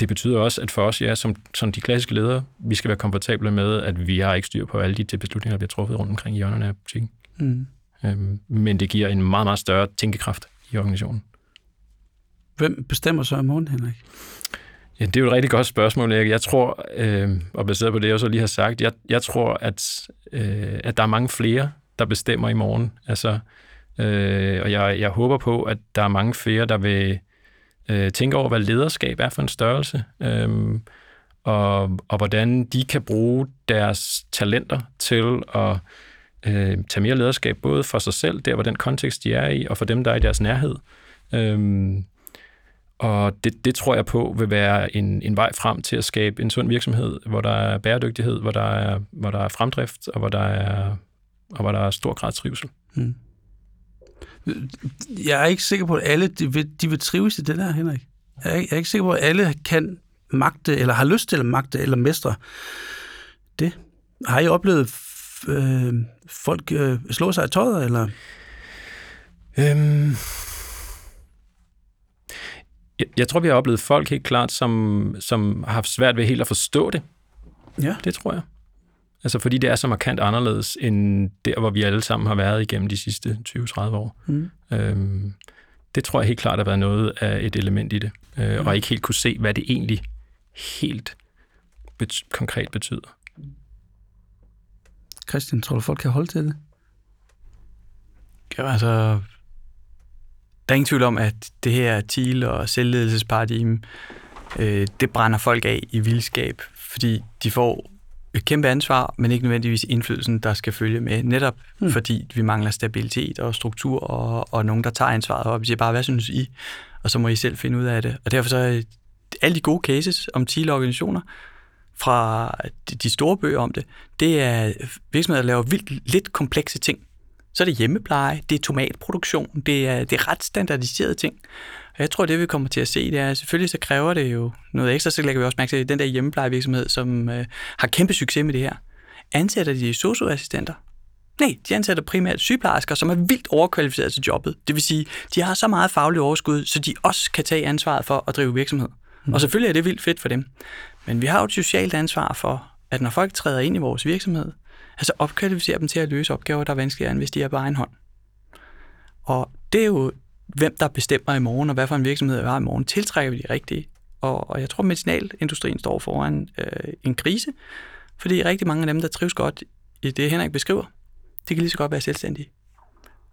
det betyder også, at for os, ja, som, som de klassiske ledere, vi skal være komfortable med, at vi har ikke styr på alle de beslutninger, der bliver truffet rundt omkring i hjørnerne af butikken. Mm. Øhm, men det giver en meget, meget større tænkekraft i organisationen. Hvem bestemmer så i morgen, Henrik? Ja, det er jo et rigtig godt spørgsmål, Erik. Jeg tror, øh, og baseret på det, jeg så lige har sagt, jeg, jeg tror, at, øh, at der er mange flere, der bestemmer i morgen. Altså, øh, og jeg, jeg håber på, at der er mange flere, der vil øh, tænke over, hvad lederskab er for en størrelse, øh, og, og hvordan de kan bruge deres talenter til at øh, tage mere lederskab, både for sig selv, der hvor den kontekst, de er i, og for dem, der er i deres nærhed. Øh, og det, det tror jeg på vil være en, en vej frem til at skabe en sund virksomhed, hvor der er bæredygtighed, hvor der er, hvor der er fremdrift, og hvor der er, og hvor der er stor grad trivsel. Mm. Jeg er ikke sikker på, at alle de vil, de vil trives i det der, Henrik. Jeg er, ikke, jeg er ikke sikker på, at alle kan magte, eller har lyst til at magte, eller mestre det? Har I oplevet øh, folk øh, slå sig i tøjet, eller? Øhm, jeg, jeg tror, vi har oplevet folk helt klart, som, som har haft svært ved helt at forstå det. Ja. Det tror jeg. Altså fordi det er så markant anderledes end der, hvor vi alle sammen har været igennem de sidste 20-30 år. Mm. Øhm, det tror jeg helt klart har været noget af et element i det. Øh, og ikke helt kunne se, hvad det egentlig helt bet- konkret betyder. Christian, tror du, folk kan holde til det? Ja, altså, der er ingen tvivl om, at det her TIL og selvledelsesparadigme, øh, det brænder folk af i vildskab, fordi de får et kæmpe ansvar, men ikke nødvendigvis indflydelsen, der skal følge med, netop Hmm. fordi vi mangler stabilitet og struktur, og, og nogen, der tager ansvaret op og siger bare, hvad synes I? Og så må I selv finde ud af det. Og derfor så er alle de gode cases om TIL-organisationer, fra de- de store bøger om det, det er virksomheder, der laver vildt lidt komplekse ting. Så er det hjemmepleje, det er tomatproduktion, det er, det er ret standardiserede ting. Og jeg tror, det vi kommer til at se, det er, selvfølgelig så kræver det jo noget ekstra, så lægger vi også mærke til den der hjemmeplejevirksomhed, som øh, har kæmpe succes med det her. Ansætter de socioassistenter? Nej, de ansætter primært sygeplejersker, som er vildt overkvalificeret til jobbet. Det vil sige, de har så meget faglig overskud, så de også kan tage ansvaret for at drive virksomhed. Mm. Og selvfølgelig er det vildt fedt for dem. Men vi har jo et socialt ansvar for, at når folk træder ind i vores virksomhed, altså opkvalificere dem til at løse opgaver, der er vanskeligere, end hvis de er på egen hånd. Og det er jo, hvem der bestemmer i morgen, og hvad for en virksomhed vi har i morgen, tiltrækker vi de rigtige. Og, og jeg tror, at medicinalindustrien står foran øh, en krise, fordi rigtig mange af dem, der trives godt i det, Henrik beskriver, de kan lige så godt være selvstændige.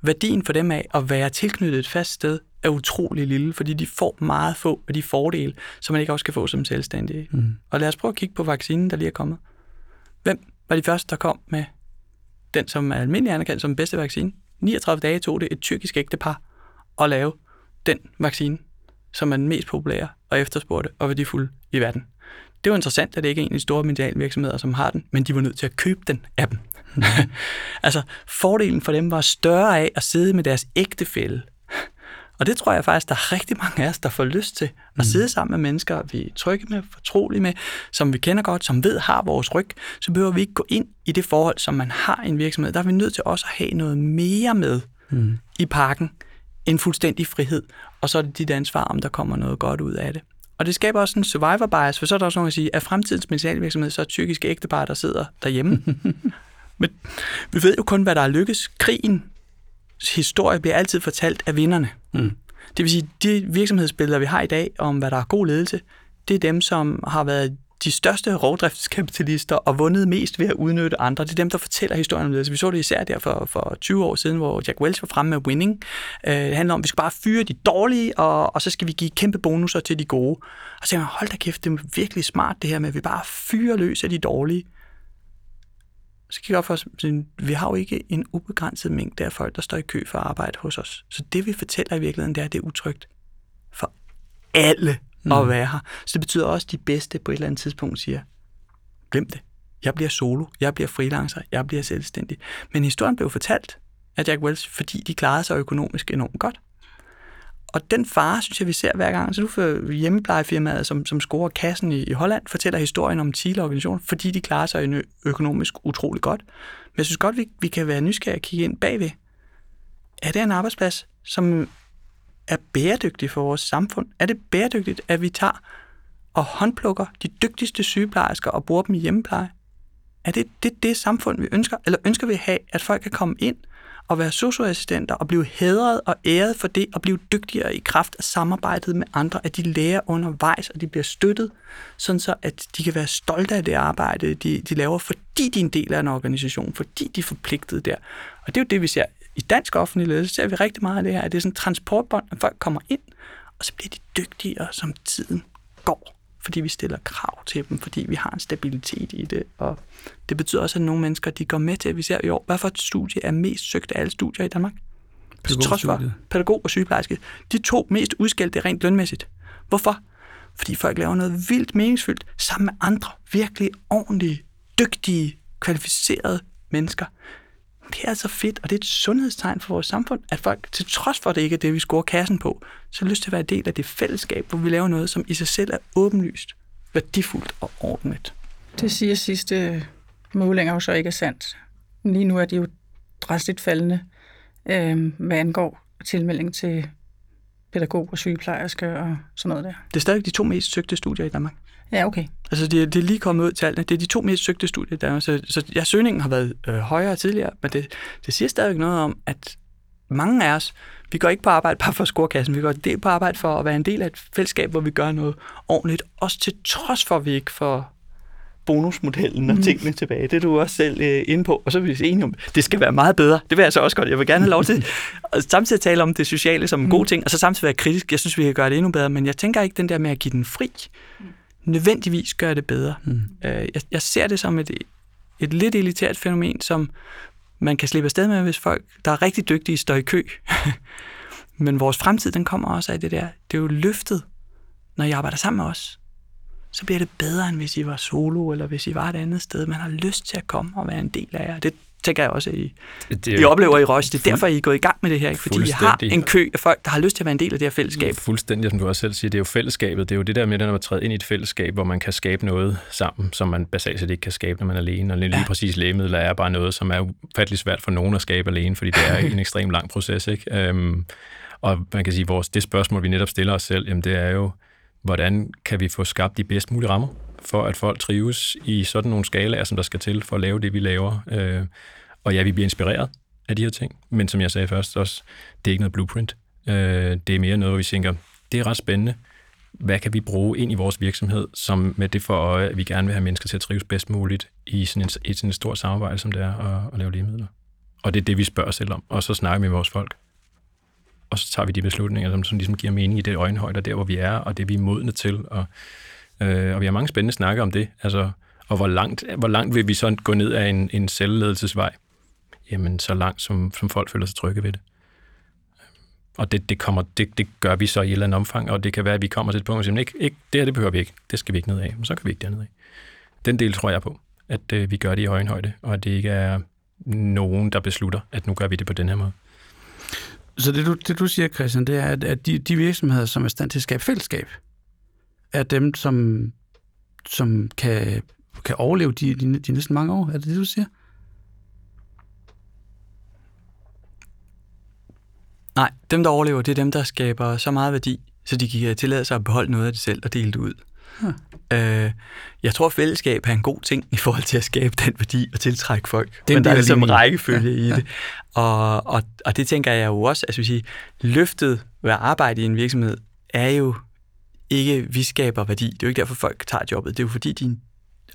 Værdien for dem af at være tilknyttet et fast sted er utrolig lille, fordi de får meget få af de fordele, som man ikke også kan få som selvstændige. Mm. Og lad os prøve at kigge på vaccinen, der lige er kommet. Hvem var de første, der kom med den, som er almindelig anerkendt som den bedste vaccine? 39 dage tog det et tyrkisk ægtepar at lave den vaccine, som er den mest populære og efterspurgte og værdifulde i verden. Det er jo interessant, at det ikke er en af de store medialvirksomheder, som har den, men de var nødt til at købe den af dem. [laughs] altså, fordelen for dem var større af at sidde med deres ægtefælle. Og det tror jeg faktisk, der er rigtig mange af os, der får lyst til at mm. sidde sammen med mennesker, vi er trygge med, fortrolige med, som vi kender godt, som ved har vores ryg. Så behøver vi ikke gå ind i det forhold, som man har i en virksomhed. Der er vi nødt til også at have noget mere med mm. i pakken end fuldstændig frihed. Og så er det dit ansvar, om der kommer noget godt ud af det. Og det skaber også en survivor bias, for så er der også nogen, der siger, at fremtidens medicinalvirksomhed, så er tyrkiske ægtepar, der sidder derhjemme. [laughs] Men vi ved jo kun, hvad der er lykkes. Krigen historie bliver altid fortalt af vinderne. Mm. Det vil sige, de virksomhedsbilleder, vi har i dag om, hvad der er god ledelse, det er dem, som har været de største rovdriftskapitalister og vundet mest ved at udnytte andre. Det er dem, der fortæller historien om ledelse. Altså, vi så det især der for, for 20 år siden, hvor Jack Welch var fremme med Winning. Øh, det handler om, at vi skal bare fyre de dårlige, og, og så skal vi give kæmpe bonusser til de gode. Og så tænker man, hold da kæft, det er virkelig smart det her med, at vi bare fyrer løs af de dårlige så kigger jeg op for os, vi har jo ikke en ubegrænset mængde af folk, der står i kø for at arbejde hos os. Så det vi fortæller i virkeligheden, det er, at det er utrygt for alle mm. at være her. Så det betyder også, at de bedste på et eller andet tidspunkt siger, glem det. Jeg bliver solo, jeg bliver freelancer, jeg bliver selvstændig. Men historien blev fortalt af Jack Welch, fordi de klarede sig økonomisk enormt godt. Og den fare, synes jeg, vi ser hver gang. Så du får hjemmeplejefirmaet, som, som scorer kassen i, i Holland, fortæller historien om Thiele organisation, fordi de klarer sig økonomisk utrolig godt. Men jeg synes godt, vi, vi kan være nysgerrige og kigge ind bagved. Er det en arbejdsplads, som er bæredygtig for vores samfund? Er det bæredygtigt, at vi tager og håndplukker de dygtigste sygeplejersker og bruger dem i hjemmepleje? Er det det, det samfund, vi ønsker? Eller ønsker vi at have, at folk kan komme ind og være socioassistenter og blive hædret og æret for det og blive dygtigere i kraft af samarbejdet med andre, at de lærer undervejs, og de bliver støttet, sådan så at de kan være stolte af det arbejde, de, de laver, fordi de er en del af en organisation, fordi de er forpligtet der. Og det er jo det, vi ser i dansk offentlig ledelse, ser vi rigtig meget af det her, at det er sådan transportbånd, at folk kommer ind, og så bliver de dygtigere, som tiden går fordi vi stiller krav til dem, fordi vi har en stabilitet i det. Og det betyder også, at nogle mennesker de går med til, at vi ser i år, hvad for et studie er mest søgt af alle studier i Danmark? Trods for pædagog og sygeplejerske. De to mest udskældte rent lønmæssigt. Hvorfor? Fordi folk laver noget vildt meningsfyldt sammen med andre virkelig ordentlige, dygtige, kvalificerede mennesker. Det er altså fedt, og det er et sundhedstegn for vores samfund, at folk, til trods for, at det ikke er det, vi scorer kassen på, så har lyst til at være en del af det fællesskab, hvor vi laver noget, som i sig selv er åbenlyst, værdifuldt og ordentligt. Det siger sidste målinger jo så ikke er sandt. Lige nu er de jo drastisk faldende, øh, hvad angår tilmelding til pædagog og sygeplejerske og sådan noget der. Det er stadig de to mest søgte studier i Danmark. Ja, okay. Altså, det, det er lige kommet ud til alt. Det er de to mest søgte studier Danmark. Så, så ja, søgningen har været øh, højere tidligere, men det, det siger stadig noget om, at mange af os, vi går ikke på arbejde bare for scorekassen, vi går del på arbejde for at være en del af et fællesskab, hvor vi gør noget ordentligt, også til trods for, at vi ikke får bonusmodellen og Mm. tingene tilbage. Det er du også selv øh, inde på, og så er vi enige om, det skal være meget bedre. Det vil jeg så også godt. Jeg vil gerne have lov til [laughs] at samtidig tale om det sociale som en god ting, og så samtidig være kritisk. Jeg synes, vi kan gøre det endnu bedre, men jeg tænker ikke den der med at give den fri, nødvendigvis gør det bedre. Mm. Øh, jeg, jeg ser det som et, et lidt elitært fænomen, som man kan slippe afsted med, hvis folk, der er rigtig dygtige, står i kø. [laughs] Men vores fremtid, den kommer også af det der. Det er jo løftet, når I arbejder sammen med os. Så bliver det bedre, end hvis I var solo, eller hvis I var et andet sted. Man har lyst til at komme og være en del af jer. Det tænker jeg også, I, Det I oplever i Roche. Det er derfor, I er gået i gang med det her. Ikke? Fordi I har en kø af folk, der har lyst til at være en del af det her fællesskab. Fuldstændig, som du også selv siger, det er jo fællesskabet. Det er jo det der med, når man træder ind i et fællesskab, hvor man kan skabe noget sammen, som man basalt set ikke kan skabe, når man er alene. Og lige Ja. præcis lægemidler er bare noget, som er ufattelig svært for nogen at skabe alene, fordi det er [laughs] en ekstremt lang proces. Ikke? Øhm, og man kan sige, vores, det spørgsmål, vi netop stiller os selv, jamen det er jo, hvordan kan vi få skabt de bedst mulige rammer, for at folk trives i sådan nogle skalaer, som der skal til for at lave det, vi laver. Øh, og ja, vi bliver inspireret af de her ting, men som jeg sagde først også, det er ikke noget blueprint. Øh, det er mere noget, hvor vi tænker, det er ret spændende. Hvad kan vi bruge ind i vores virksomhed, som med det for øje, at vi gerne vil have mennesker til at trives bedst muligt i sådan en, i sådan et stort samarbejde, som det er at, at lave lægemidler. Og det er det, vi spørger selv om. Og så snakker vi med vores folk. Og så tager vi de beslutninger, som, som ligesom giver mening i det øjenhøjde, der hvor vi er, og det vi er modne til. Og, øh, og vi har mange spændende snakker om det. Altså, og hvor langt, hvor langt vil vi så gå ned af en, en selvledelsesvej? Jamen, så langt, som, som folk føler sig trygge ved det. Og det, det, kommer, det, det gør vi så i et eller andet omfang, og det kan være, at vi kommer til et punkt, og siger, ikke, ikke, det her det behøver vi ikke, det skal vi ikke ned af, men så kan vi ikke derned af. Den del tror jeg på, at øh, vi gør det i øjenhøjde, og at det ikke er nogen, der beslutter, at nu gør vi det på den her måde. Så det du, det, du siger, Christian, det er, at, at de, de virksomheder, som er i stand til at skabe fællesskab, er dem, som, som kan, kan overleve de, de, de næsten mange år. Er det det, du siger? Nej, dem, der overlever, det er dem, der skaber så meget værdi, så de kan tillade sig at beholde noget af det selv og dele det ud. Hmm. Øh, jeg tror, fællesskab er en god ting i forhold til at skabe den værdi og tiltrække folk. Den Men der er ligesom lige- rækkefølge ja, i det. Og, og, og det tænker jeg jo også, altså sige, løftet ved at arbejde i en virksomhed er jo ikke, vi skaber værdi. Det er jo ikke derfor, folk tager jobbet. Det er jo fordi, de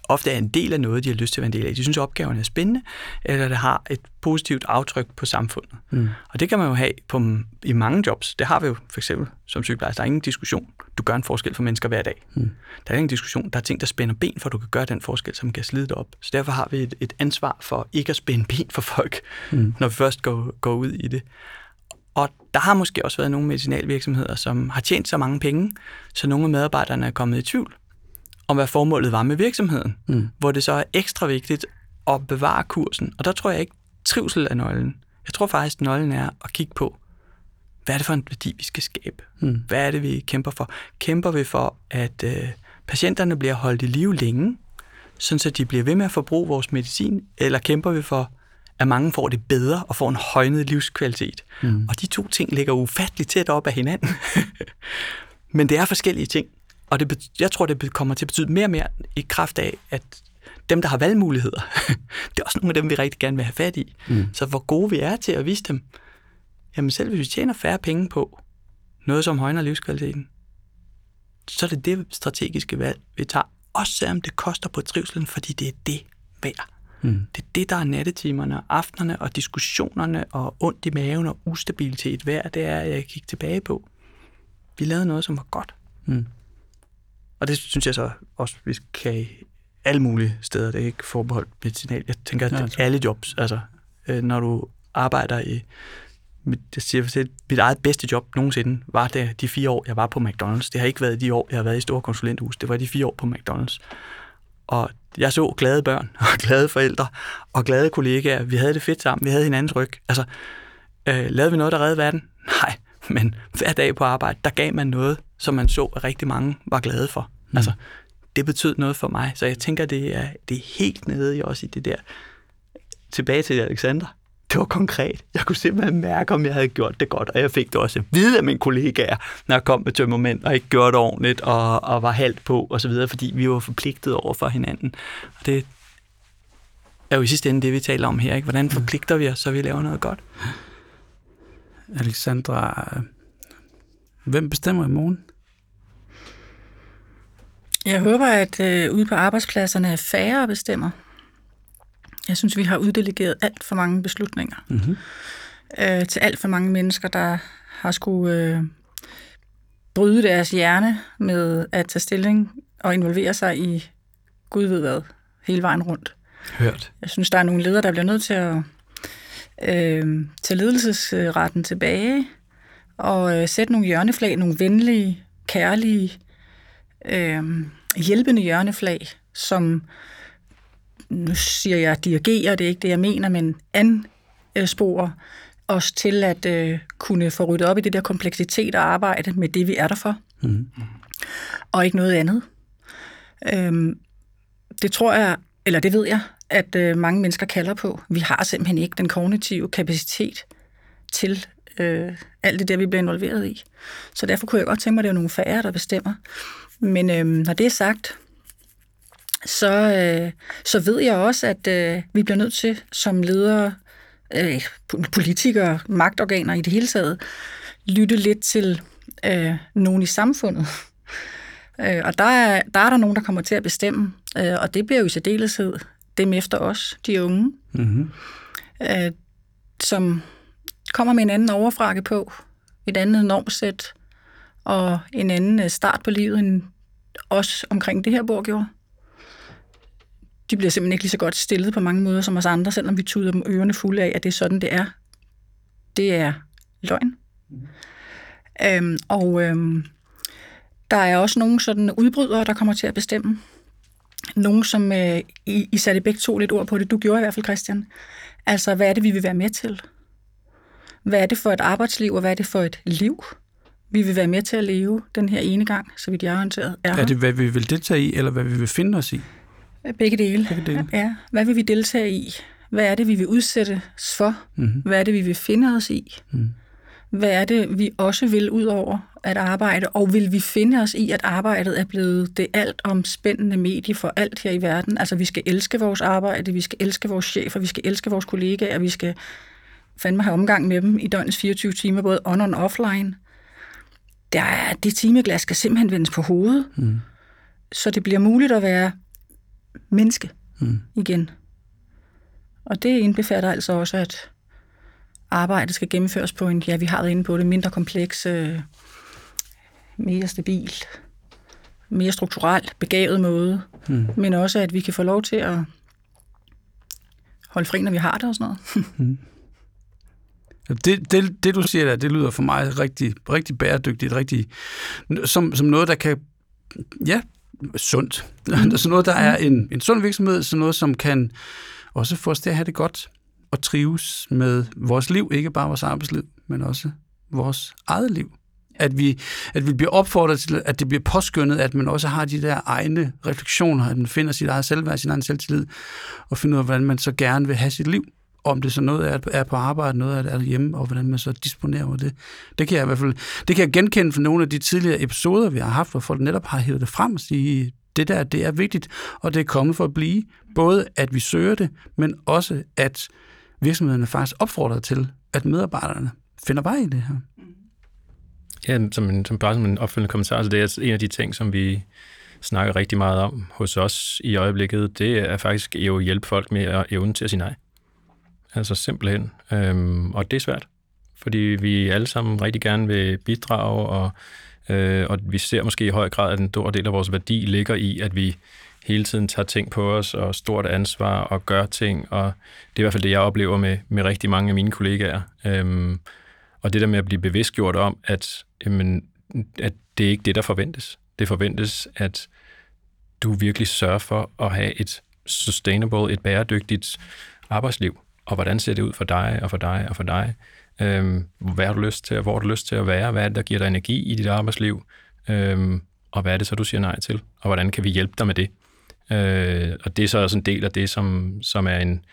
ofte er en del af noget, de har lyst til at være en del af. De synes, at opgaven er spændende, eller det har et positivt aftryk på samfundet. Mm. Og det kan man jo have på, i mange jobs. Det har vi jo for eksempel som sygeplejerske. Der er ingen diskussion. Du gør en forskel for mennesker hver dag. Mm. Der er ingen diskussion. Der er ting, der spænder ben for, at du kan gøre den forskel, som kan slide dig op. Så derfor har vi et, et ansvar for ikke at spænde ben for folk, Mm. når vi først går, går ud i det. Og der har måske også været nogle medicinalvirksomheder, som har tjent så mange penge, så nogle af medarbejderne er kommet i tvivl om, hvad formålet var med virksomheden. Mm. Hvor det så er ekstra vigtigt at bevare kursen. Og der tror jeg ikke, trivsel er nøglen. Jeg tror faktisk, at nøglen er at kigge på, hvad er det for en værdi, vi skal skabe? Mm. Hvad er det, vi kæmper for? Kæmper vi for, at øh, patienterne bliver holdt i live længe, sådan så de bliver ved med at forbruge vores medicin, eller kæmper vi for, at mange får det bedre og får en højnet livskvalitet? Mm. Og de to ting ligger ufatteligt tæt op af hinanden. [laughs] Men det er forskellige ting. Og det, jeg tror, det kommer til at betyde mere og mere i kraft af, at dem, der har valgmuligheder, [laughs] det er også nogle af dem, vi rigtig gerne vil have fat i. Mm. Så hvor gode vi er til at vise dem, jamen selv hvis vi tjener færre penge på noget, som højner livskvaliteten, så er det det strategiske valg, vi tager. Også selvom det koster på trivselen, fordi det er det værd. Mm. Det er det, der er nattetimerne og aftenerne og diskussionerne og ondt i maven og ustabilitet værd, det er, at jeg kigger tilbage på. Vi lavede noget, som var godt. Mm. Og det synes jeg så også, vi kan alle mulige steder. Det er ikke forbeholdt medicinal. Jeg tænker, at Ja, tror- alle jobs, altså øh, når du arbejder i, mit, jeg siger selv, mit eget bedste job nogensinde, var det de fire år, jeg var på McDonald's. Det har ikke været de år, jeg har været i store konsulenthus. Det var de fire år på McDonald's. Og jeg så glade børn [laughs] og glade forældre og glade kollegaer. Vi havde det fedt sammen. Vi havde hinandens ryg. Altså, øh, lavede vi noget, der reddede verden? [laughs] Nej, men hver dag på arbejde, der gav man noget, som man så, at rigtig mange var glade for. Mm. Altså, det betød noget for mig. Så jeg tænker, det er, det er helt nede i også i det der. Tilbage til Alexander. Det var konkret. Jeg kunne simpelthen mærke, om jeg havde gjort det godt, og jeg fik det også at vide af mine kollegaer, når jeg kom med tømmermænd, og ikke gjorde det ordentligt, og, og var halvt på, og så videre, fordi vi var forpligtet over for hinanden. Og det er jo i sidste ende det, vi taler om her. Ikke? Hvordan forpligter vi os, så vi laver noget godt? Alexandra, hvem bestemmer i morgen? Jeg håber, at øh, ude på arbejdspladserne er færre bestemmer. Jeg synes, vi har uddelegeret alt for mange beslutninger Mm-hmm. øh, til alt for mange mennesker, der har skulle øh, bryde deres hjerne med at tage stilling og involvere sig i Gud ved hvad, hele vejen rundt. Hørt. Jeg synes, der er nogle ledere, der bliver nødt til at øh, tage ledelsesretten tilbage og øh, sætte nogle hjørneflag, nogle venlige, kærlige, øh, hjælpende hjørneflag, som, nu siger jeg dirigerer, det er ikke det, jeg mener, men ansporer os til at øh, kunne få ryddet op i det der kompleksitet og arbejde med det, vi er der for, Mm. og ikke noget andet. Øhm, det tror jeg, eller det ved jeg, at øh, mange mennesker kalder på. Vi har simpelthen ikke den kognitive kapacitet til øh, alt det der, vi bliver involveret i. Så derfor kunne jeg godt tænke mig, at det er nogle færre, der bestemmer. Men øh, når det er sagt, så, øh, så ved jeg også, at øh, vi bliver nødt til som ledere, øh, politikere, magtorganer i det hele taget, lytte lidt til øh, nogen i samfundet. [laughs] Øh, og der er, der er der nogen, der kommer til at bestemme, øh, og det bliver jo i særdeleshed dem efter os, de unge, Mm-hmm. øh, som kommer med en anden overfrakke på, et andet normsæt og en anden start på livet, end os omkring det her bord gjorde. De bliver simpelthen ikke lige så godt stillet på mange måder som os andre, selvom vi tuder dem ørerne fulde af, at det er sådan, det er. Det er løgn. Mm. Øhm, og øhm, der er også nogle sådan udbrydere, der kommer til at bestemme. Nogle, som øh, I, I satte begge to lidt ord på det. Du gjorde i hvert fald, Christian. Altså, hvad er det, vi vil være med til? Hvad er det for et arbejdsliv, og hvad er det for et liv, vi vil være med til at leve den her ene gang, så vidt jeg er orienteret? Er, Er det, hvad vi vil deltage i, eller hvad vi vil finde os i? Begge dele. Begge dele. Ja. Hvad vil vi deltage i? Hvad er det, vi vil udsættes for? Mm-hmm. Hvad er det, vi vil finde os i? Mm. Hvad er det, vi også vil ud over at arbejde? Og vil vi finde os i, at arbejdet er blevet det alt omspændende medie for alt her i verden? Altså, vi skal elske vores arbejde, vi skal elske vores chefer, vi skal elske vores kollegaer, vi skal fandme have omgang med dem i døgnets 24 timer, både on- og offline. Der er, det timeglas skal simpelthen vendes på hovedet, Mm. så det bliver muligt at være menneske Mm. igen. Og det indbefatter altså også, at arbejdet skal gennemføres på en, ja, vi har været inde på det, mindre kompleks, øh, mere stabil, mere strukturel, begavet måde, Mm. men også, at vi kan få lov til at holde fri, når vi har det og sådan noget. Det, det, det, du siger der, det lyder for mig rigtig, rigtig bæredygtigt, rigtig, som, som noget, der kan, ja, sundt. [laughs] Mm. sådan noget, der er en, en sund virksomhed, sådan noget, som kan også få os til at have det godt og trives med vores liv, ikke bare vores arbejdsliv, men også vores eget liv. At vi, at vi bliver opfordret til, at det bliver påskyndet, at man også har de der egne refleksioner, at man finder sit eget selvværd, sin egen selvtillid, og finder ud af, hvordan man så gerne vil have sit liv om det så noget er, er på arbejde, noget er, er hjemme, og hvordan man så disponerer over det. Det kan jeg i hvert fald det kan jeg genkende fra nogle af de tidligere episoder, vi har haft, hvor folk netop har hævet det frem og sige, det der, det er vigtigt, og det er kommet for at blive. Både at vi søger det, men også at virksomhederne faktisk opfordrer til, at medarbejderne finder vej i det her. Ja, som, en, som bare som en opfølgende kommentar, så det er en af de ting, som vi snakker rigtig meget om hos os i øjeblikket, det er faktisk jo at hjælpe folk med at evne til at sige nej. Altså simpelthen. Øhm, og det er svært, fordi vi alle sammen rigtig gerne vil bidrage, og, øh, og vi ser måske i høj grad, at en stor del af vores værdi ligger i, at vi hele tiden tager ting på os, og stort ansvar, og gør ting, og det er i hvert fald det, jeg oplever med, med rigtig mange af mine kollegaer. Øhm, og det der med at blive bevidstgjort om, at, jamen, at det er ikke det, der forventes. Det forventes, at du virkelig sørger for at have et sustainable, et bæredygtigt arbejdsliv. Og hvordan ser det ud for dig, og for dig, og for dig? Øhm, hvad har du lyst til, og hvor har du lyst til at være? Hvad er det, der giver dig energi i dit arbejdsliv? Øhm, og hvad er det så, du siger nej til, og hvordan kan vi hjælpe dig med det? Øh, og det er så også en del af det, som, som er en,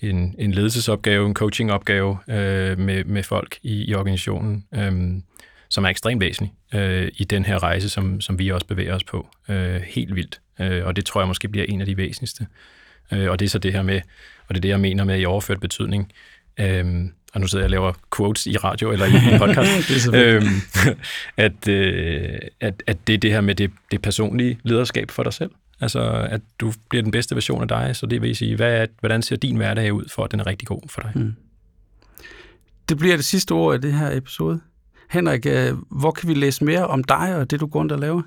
en, en ledelsesopgave, en coachingopgave øh, med, med folk i, i organisationen, øh, som er ekstremt væsentlig øh, i den her rejse, som, som vi også bevæger os på. Øh, helt vildt. Øh, og det tror jeg måske bliver en af de væsentligste. Øh, og det er så det her med, og det er det, jeg mener med i overført betydning, øh, og nu sidder jeg og laver quotes i radio eller i, i [laughs] podcast, øhm, [laughs] at, øh, at, at det er det her med det, det personlige lederskab for dig selv. Altså, at du bliver den bedste version af dig, så det vil sige, hvad er, hvordan ser din hverdag ud, for at den er rigtig god for dig? Mm. Det bliver det sidste ord i det her episode. Henrik, øh, hvor kan vi læse mere om dig og det, du går rundt og laver?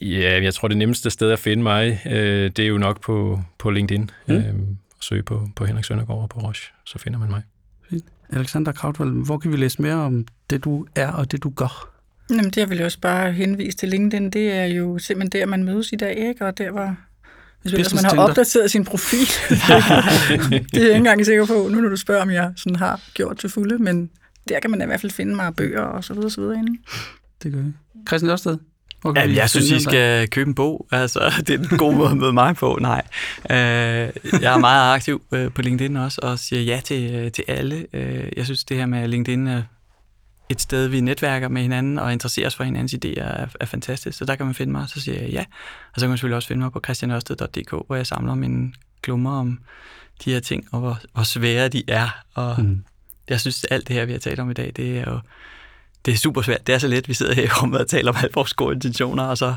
Ja, jeg tror, det nemmeste sted at finde mig, øh, det er jo nok på, på LinkedIn. Mm. Øh, søge på, på Henrik Søndergaard og på Roche, så finder man mig. Fint. Alexander Krautvold, hvor kan vi læse mere om det, du er og det, du gør? Jamen, det vil jeg også bare henvise til LinkedIn. Det er jo simpelthen der, man mødes i dag, ikke? Og der var hvis altså, man har opdateret sin profil. [laughs] det er jeg ikke engang sikker på, nu når du spørger, om jeg sådan har gjort til fulde, men der kan man i hvert fald finde mig bøger og så videre, så videre inde. Det gør vi. Christian Ørsted? Ja, jeg synes, I skal købe en bog. Altså, [laughs] det er en god måde at møde mig på. Nej. Øh, jeg er meget aktiv øh, på LinkedIn også, og siger ja til, øh, til alle. Jeg synes, det her med LinkedIn er et sted, vi netværker med hinanden og interesserer os for hinandens idéer, er, er fantastisk. Så der kan man finde mig, så siger jeg ja. Og så kan man selvfølgelig også finde mig på christianørsted.dk, hvor jeg samler mine klummer om de her ting, og hvor, hvor svære de er. Og mm. jeg synes, alt det her, vi har talt om i dag, det er jo det er super svært. Det er så let, vi sidder her i rummet og taler om alle vores gode intentioner, og så,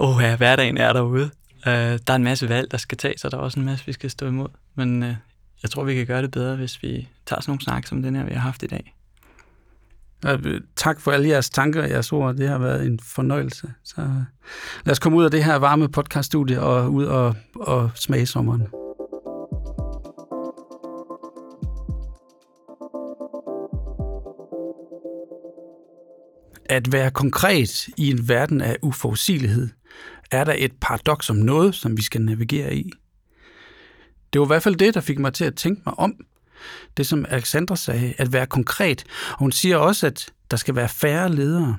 åh ja, hverdagen er derude. Uh, der er en masse valg, der skal tages, og der er også en masse, vi skal stå imod. Men uh, jeg tror, vi kan gøre det bedre, hvis vi tager sådan nogle snak som den her, vi har haft i dag. Øh, tak for alle jeres tanker og jeres ord. Det har været en fornøjelse. Så lad os komme ud af det her varme podcaststudie og ud og, og smage sommeren. At være konkret i en verden af uforudsigelighed, er der et paradoks om noget, som vi skal navigere i. Det var i hvert fald det, der fik mig til at tænke mig om, det som Alexandra sagde, at være konkret. Og hun siger også, at der skal være færre ledere.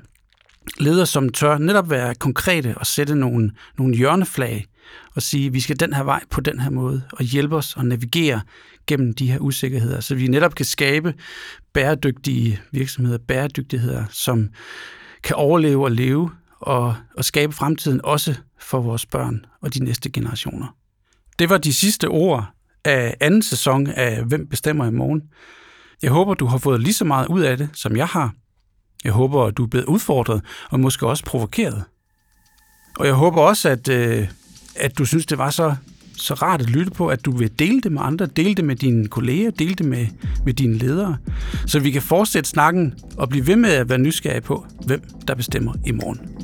Ledere, som tør netop være konkrete og sætte nogle, nogle hjørneflag og sige, at vi skal den her vej på den her måde, og hjælpe os at navigere gennem de her usikkerheder, så vi netop kan skabe bæredygtige virksomheder, bæredygtigheder, som kan overleve og leve og, og skabe fremtiden også for vores børn og de næste generationer. Det var de sidste ord af anden sæson af Hvem bestemmer i morgen. Jeg håber, du har fået lige så meget ud af det, som jeg har. Jeg håber, du er blevet udfordret og måske også provokeret. Og jeg håber også, at, øh, at du synes, det var så, så rart at lytte på, at du vil dele det med andre, dele det med dine kolleger, dele det med, med dine ledere, så vi kan fortsætte snakken og blive ved med at være nysgerrige på, hvem der bestemmer i morgen.